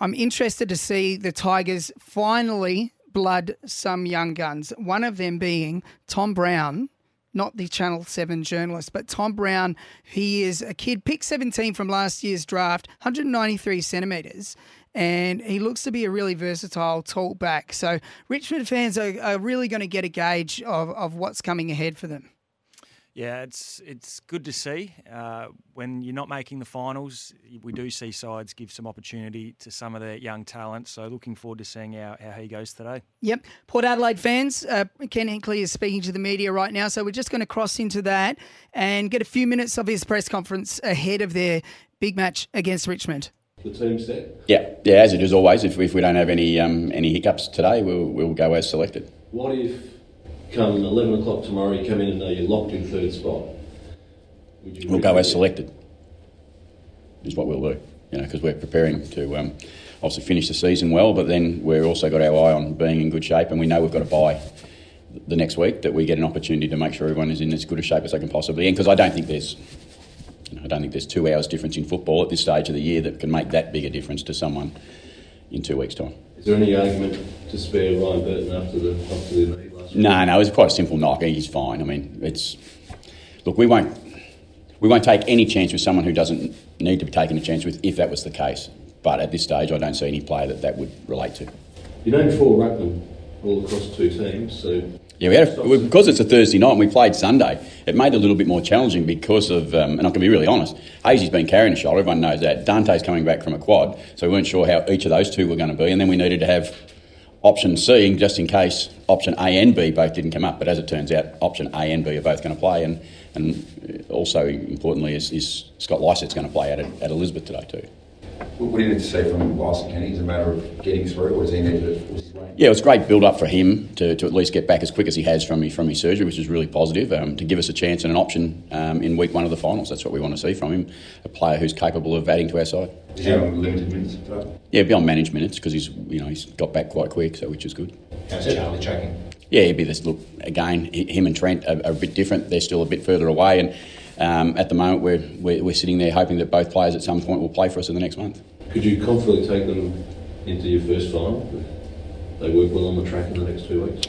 I'm interested to see the Tigers finally blood some young guns. One of them being Tom Brown. Not the Channel 7 journalist, but Tom Brown. He is a kid, pick 17 from last year's draft, 193 centimetres, and he looks to be a really versatile tall back. So Richmond fans are, are really going to get a gauge of, of what's coming ahead for them. Yeah, it's it's good to see. Uh, when you're not making the finals, we do see sides give some opportunity to some of their young talent. So looking forward to seeing how, how he goes today. Yep. Port Adelaide fans, uh, Ken Hinkley is speaking to the media right now, so we're just going to cross into that and get a few minutes of his press conference ahead of their big match against Richmond. The team set. Yeah, yeah, as it is always. If, if we don't have any um, any hiccups today, we'll we'll go as selected. What if, come 11 o'clock tomorrow, you come in and know you're locked in third spot? We'll go as selected. Is what we'll do. You know, because we're preparing to um, obviously finish the season well, but then we've also got our eye on being in good shape, and we know we've got to buy the next week that we get an opportunity to make sure everyone is in as good a shape as they can possibly. And because I don't think there's, I don't think there's two hours difference in football at this stage of the year that can make that big a difference to someone in two weeks' time. Is there any argument to spare Ryan Burton after the after the knee last week? No, no, it was quite a simple knock. He's fine. I mean, it's look, we won't we won't take any chance with someone who doesn't need to be taken a chance with if that was the case. But at this stage, I don't see any player that that would relate to. You named four ruckmen all across two teams, so Yeah, we had a, because it's a Thursday night and we played Sunday. It made it a little bit more challenging because of, um, and I can be really honest. Hazy's been carrying a shoulder. Everyone knows that. Dante's coming back from a quad, so we weren't sure how each of those two were going to be. And then we needed to have option C just in case option A and B both didn't come up. But as it turns out, option A and B are both going to play, and and also importantly is, is Scott Lycett's going to play at, at Elizabeth today too. What do you need to see from Bryson Kenny? Is it a matter of getting through, or does he need to? was his way- Yeah, it was a great build up for him to, to at least get back as quick as he has from his, from his surgery, which is really positive. Um, to give us a chance and an option um, in week one of the finals. That's what we want to see from him. A player who's capable of adding to our side. Is he on limited minutes today? Yeah, beyond managed minutes because he's you know he's got back quite quick, so which is good. How's Charlie tracking? Yeah, he'd be this look again. Him and Trent are, are a bit different. They're still a bit further away, and um, at the moment we're, we're we're sitting there hoping that both players at some point will play for us in the next month. could you confidently take them into your first final? They work well on the track in the next two weeks.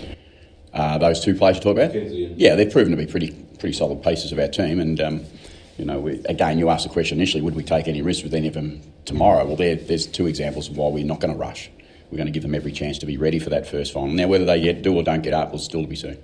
Uh, those two players you talk about? Kenzie Yeah, they've proven to be pretty pretty solid pieces of our team. And um, you know, we, again, you asked the question initially: Would we take any risks with any of them tomorrow? Well, there, there's two examples of why we're not going to rush. We're going to give them every chance to be ready for that first final. Now, whether they yet do or don't get up will still be seen.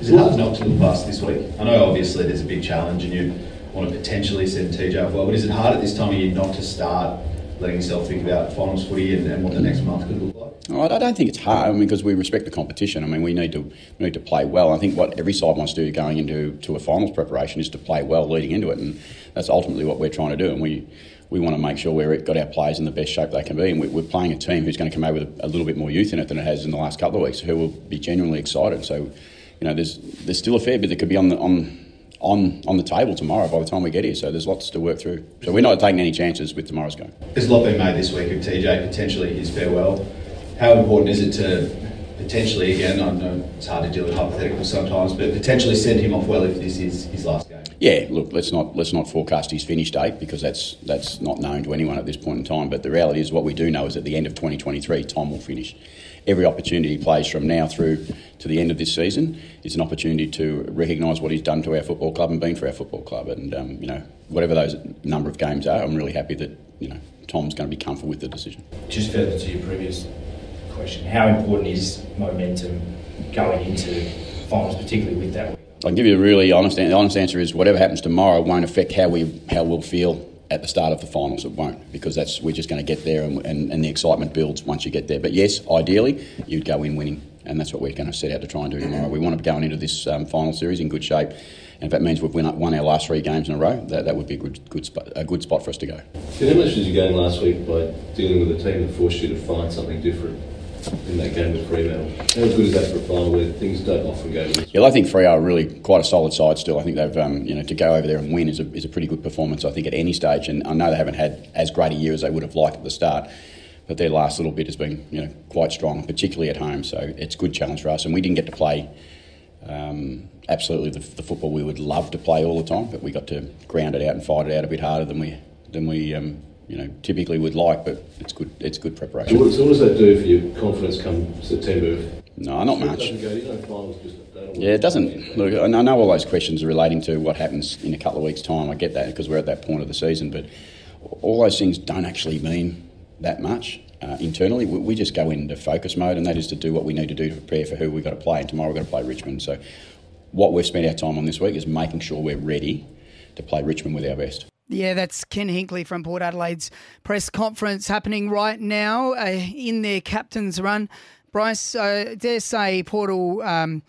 Is it hard not to look past this week? I know obviously there's a big challenge and you want to potentially send TJ off well, but is it hard at this time of year not to start letting yourself think about finals footy and, and what the next month could look like? Oh, I don't think it's hard I mean, because we respect the competition. I mean, we need to we need to play well. I think what every side wants to do going into to a finals preparation is to play well leading into it, and that's ultimately what we're trying to do. And we we want to make sure we've got our players in the best shape they can be, and we, we're playing a team who's going to come out with a, a little bit more youth in it than it has in the last couple of weeks, who will be genuinely excited. So, you know, there's there's still a fair bit that could be on the on. On, on the table tomorrow by the time we get here, so there's lots to work through. So we're not taking any chances with tomorrow's game. There's a lot been made this week of TJ potentially his farewell. How important is it to potentially, again, I know it's hard to deal with hypotheticals sometimes, but potentially send him off well if this is his last game? Yeah, look, let's not let's not forecast his finish date because that's that's not known to anyone at this point in time. But the reality is, what we do know is at the end of 2023, Tom will finish. Every opportunity he plays from now through to the end of this season is an opportunity to recognise what he's done to our football club and been for our football club. And um, you know, whatever those number of games are, I'm really happy that you know Tom's going to be comfortable with the decision. Just further to your previous question, how important is momentum going into finals, particularly with that? I'll give you a really honest. The honest answer is whatever happens tomorrow won't affect how we how we'll feel at the start of the finals. It won't because that's we're just going to get there and, and, and the excitement builds once you get there. But yes, ideally you'd go in winning, and that's what we're going to set out to try and do tomorrow. We want to be going into this um, final series in good shape. And if that means we've won, won our last three games in a row, that, that would be a good, good spot, a good spot for us to go. So how much did you gain last week by dealing with a team that forced you to find something different in that game with Fremantle? How good is that for a final where things don't often go Yeah, I think Freo are really quite a solid side still. I think they've, um, you know, to go over there and win is a, is a pretty good performance, I think, at any stage. And I know they haven't had as great a year as they would have liked at the start, but their last little bit has been, you know, quite strong, particularly at home. So it's a good challenge for us. And we didn't get to play um, absolutely the, the football we would love to play all the time, but we got to ground it out and fight it out a bit harder than we, than we um, you know, typically would like. But it's good, it's good preparation. So what, so what does that do for your confidence come September? No, not much. doesn't go, you know, finals just don't Yeah, it doesn't. Look, I know all those questions are relating to what happens in a couple of weeks' time. I get that because we're at that point of the season, but all those things don't actually mean that much uh, internally. We, we just go into focus mode, and that is to do what we need to do to prepare for who we've got to play. And tomorrow we've got to play Richmond. So, what we've spent our time on this week is making sure we're ready to play Richmond with our best. Yeah, that's Ken Hinkley from Port Adelaide's press conference happening right now uh, in their captain's run. Bryce, uh, dare say Port will um,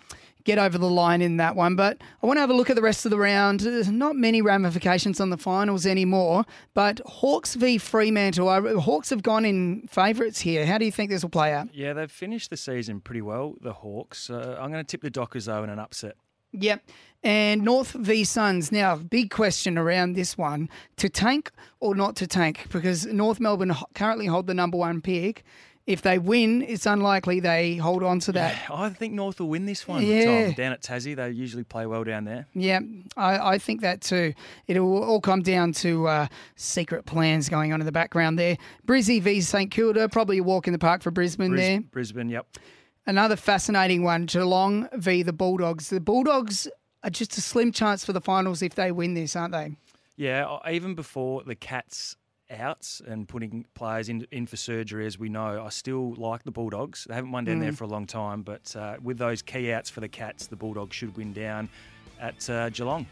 get over the line in that one, but I want to have a look at the rest of the round. There's not many ramifications on the finals anymore, but Hawks v Fremantle. Uh, Hawks have gone in favourites here. How do you think this will play out? Yeah, they've finished the season pretty well, the Hawks. Uh, I'm going to tip the Dockers, though, in an upset. Yep. And North v Suns. Now, big question around this one to tank or not to tank because North Melbourne currently hold the number one pick. If they win, it's unlikely they hold on to that. I think North will win this one. Yeah. Tom. Down at Tassie, they usually play well down there. Yeah, I, I think that too. It'll all come down to uh, secret plans going on in the background there. Brizzy v St Kilda, probably a walk in the park for Brisbane Bris- there. Brisbane, yep. Another fascinating one Geelong v the Bulldogs. The Bulldogs are just a slim chance for the finals if they win this, aren't they? Yeah, even before the Cats outs and putting players in, in for surgery, as we know, I still like the Bulldogs. They haven't won down there Mm. for a long time, but uh, with those key outs for the Cats, the Bulldogs should win down at uh, Geelong.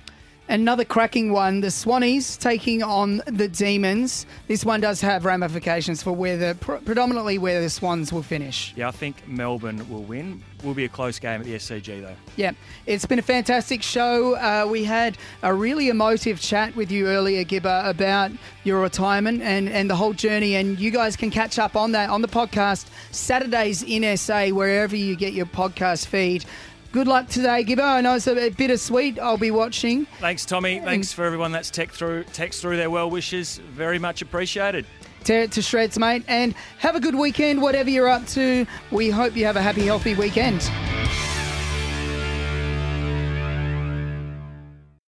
Another cracking one, the Swannies taking on the Demons. This one does have ramifications for where the pr- predominantly where the Swans will finish. Yeah, I think Melbourne will win. Will be a close game at the SCG though. Yeah, it's been a fantastic show. Uh, we had a really emotive chat with you earlier, Gibba, about your retirement and, and the whole journey. And you guys can catch up on that on the podcast Saturdays in SA, wherever you get your podcast feed. Good luck today, Gibba. I know it's a bit bittersweet. I'll be watching. Thanks, Tommy. Thanks for everyone that's text through text through their well wishes. Very much appreciated. Tear it to shreds, mate. And have a good weekend, whatever you're up to. We hope you have a happy, healthy weekend.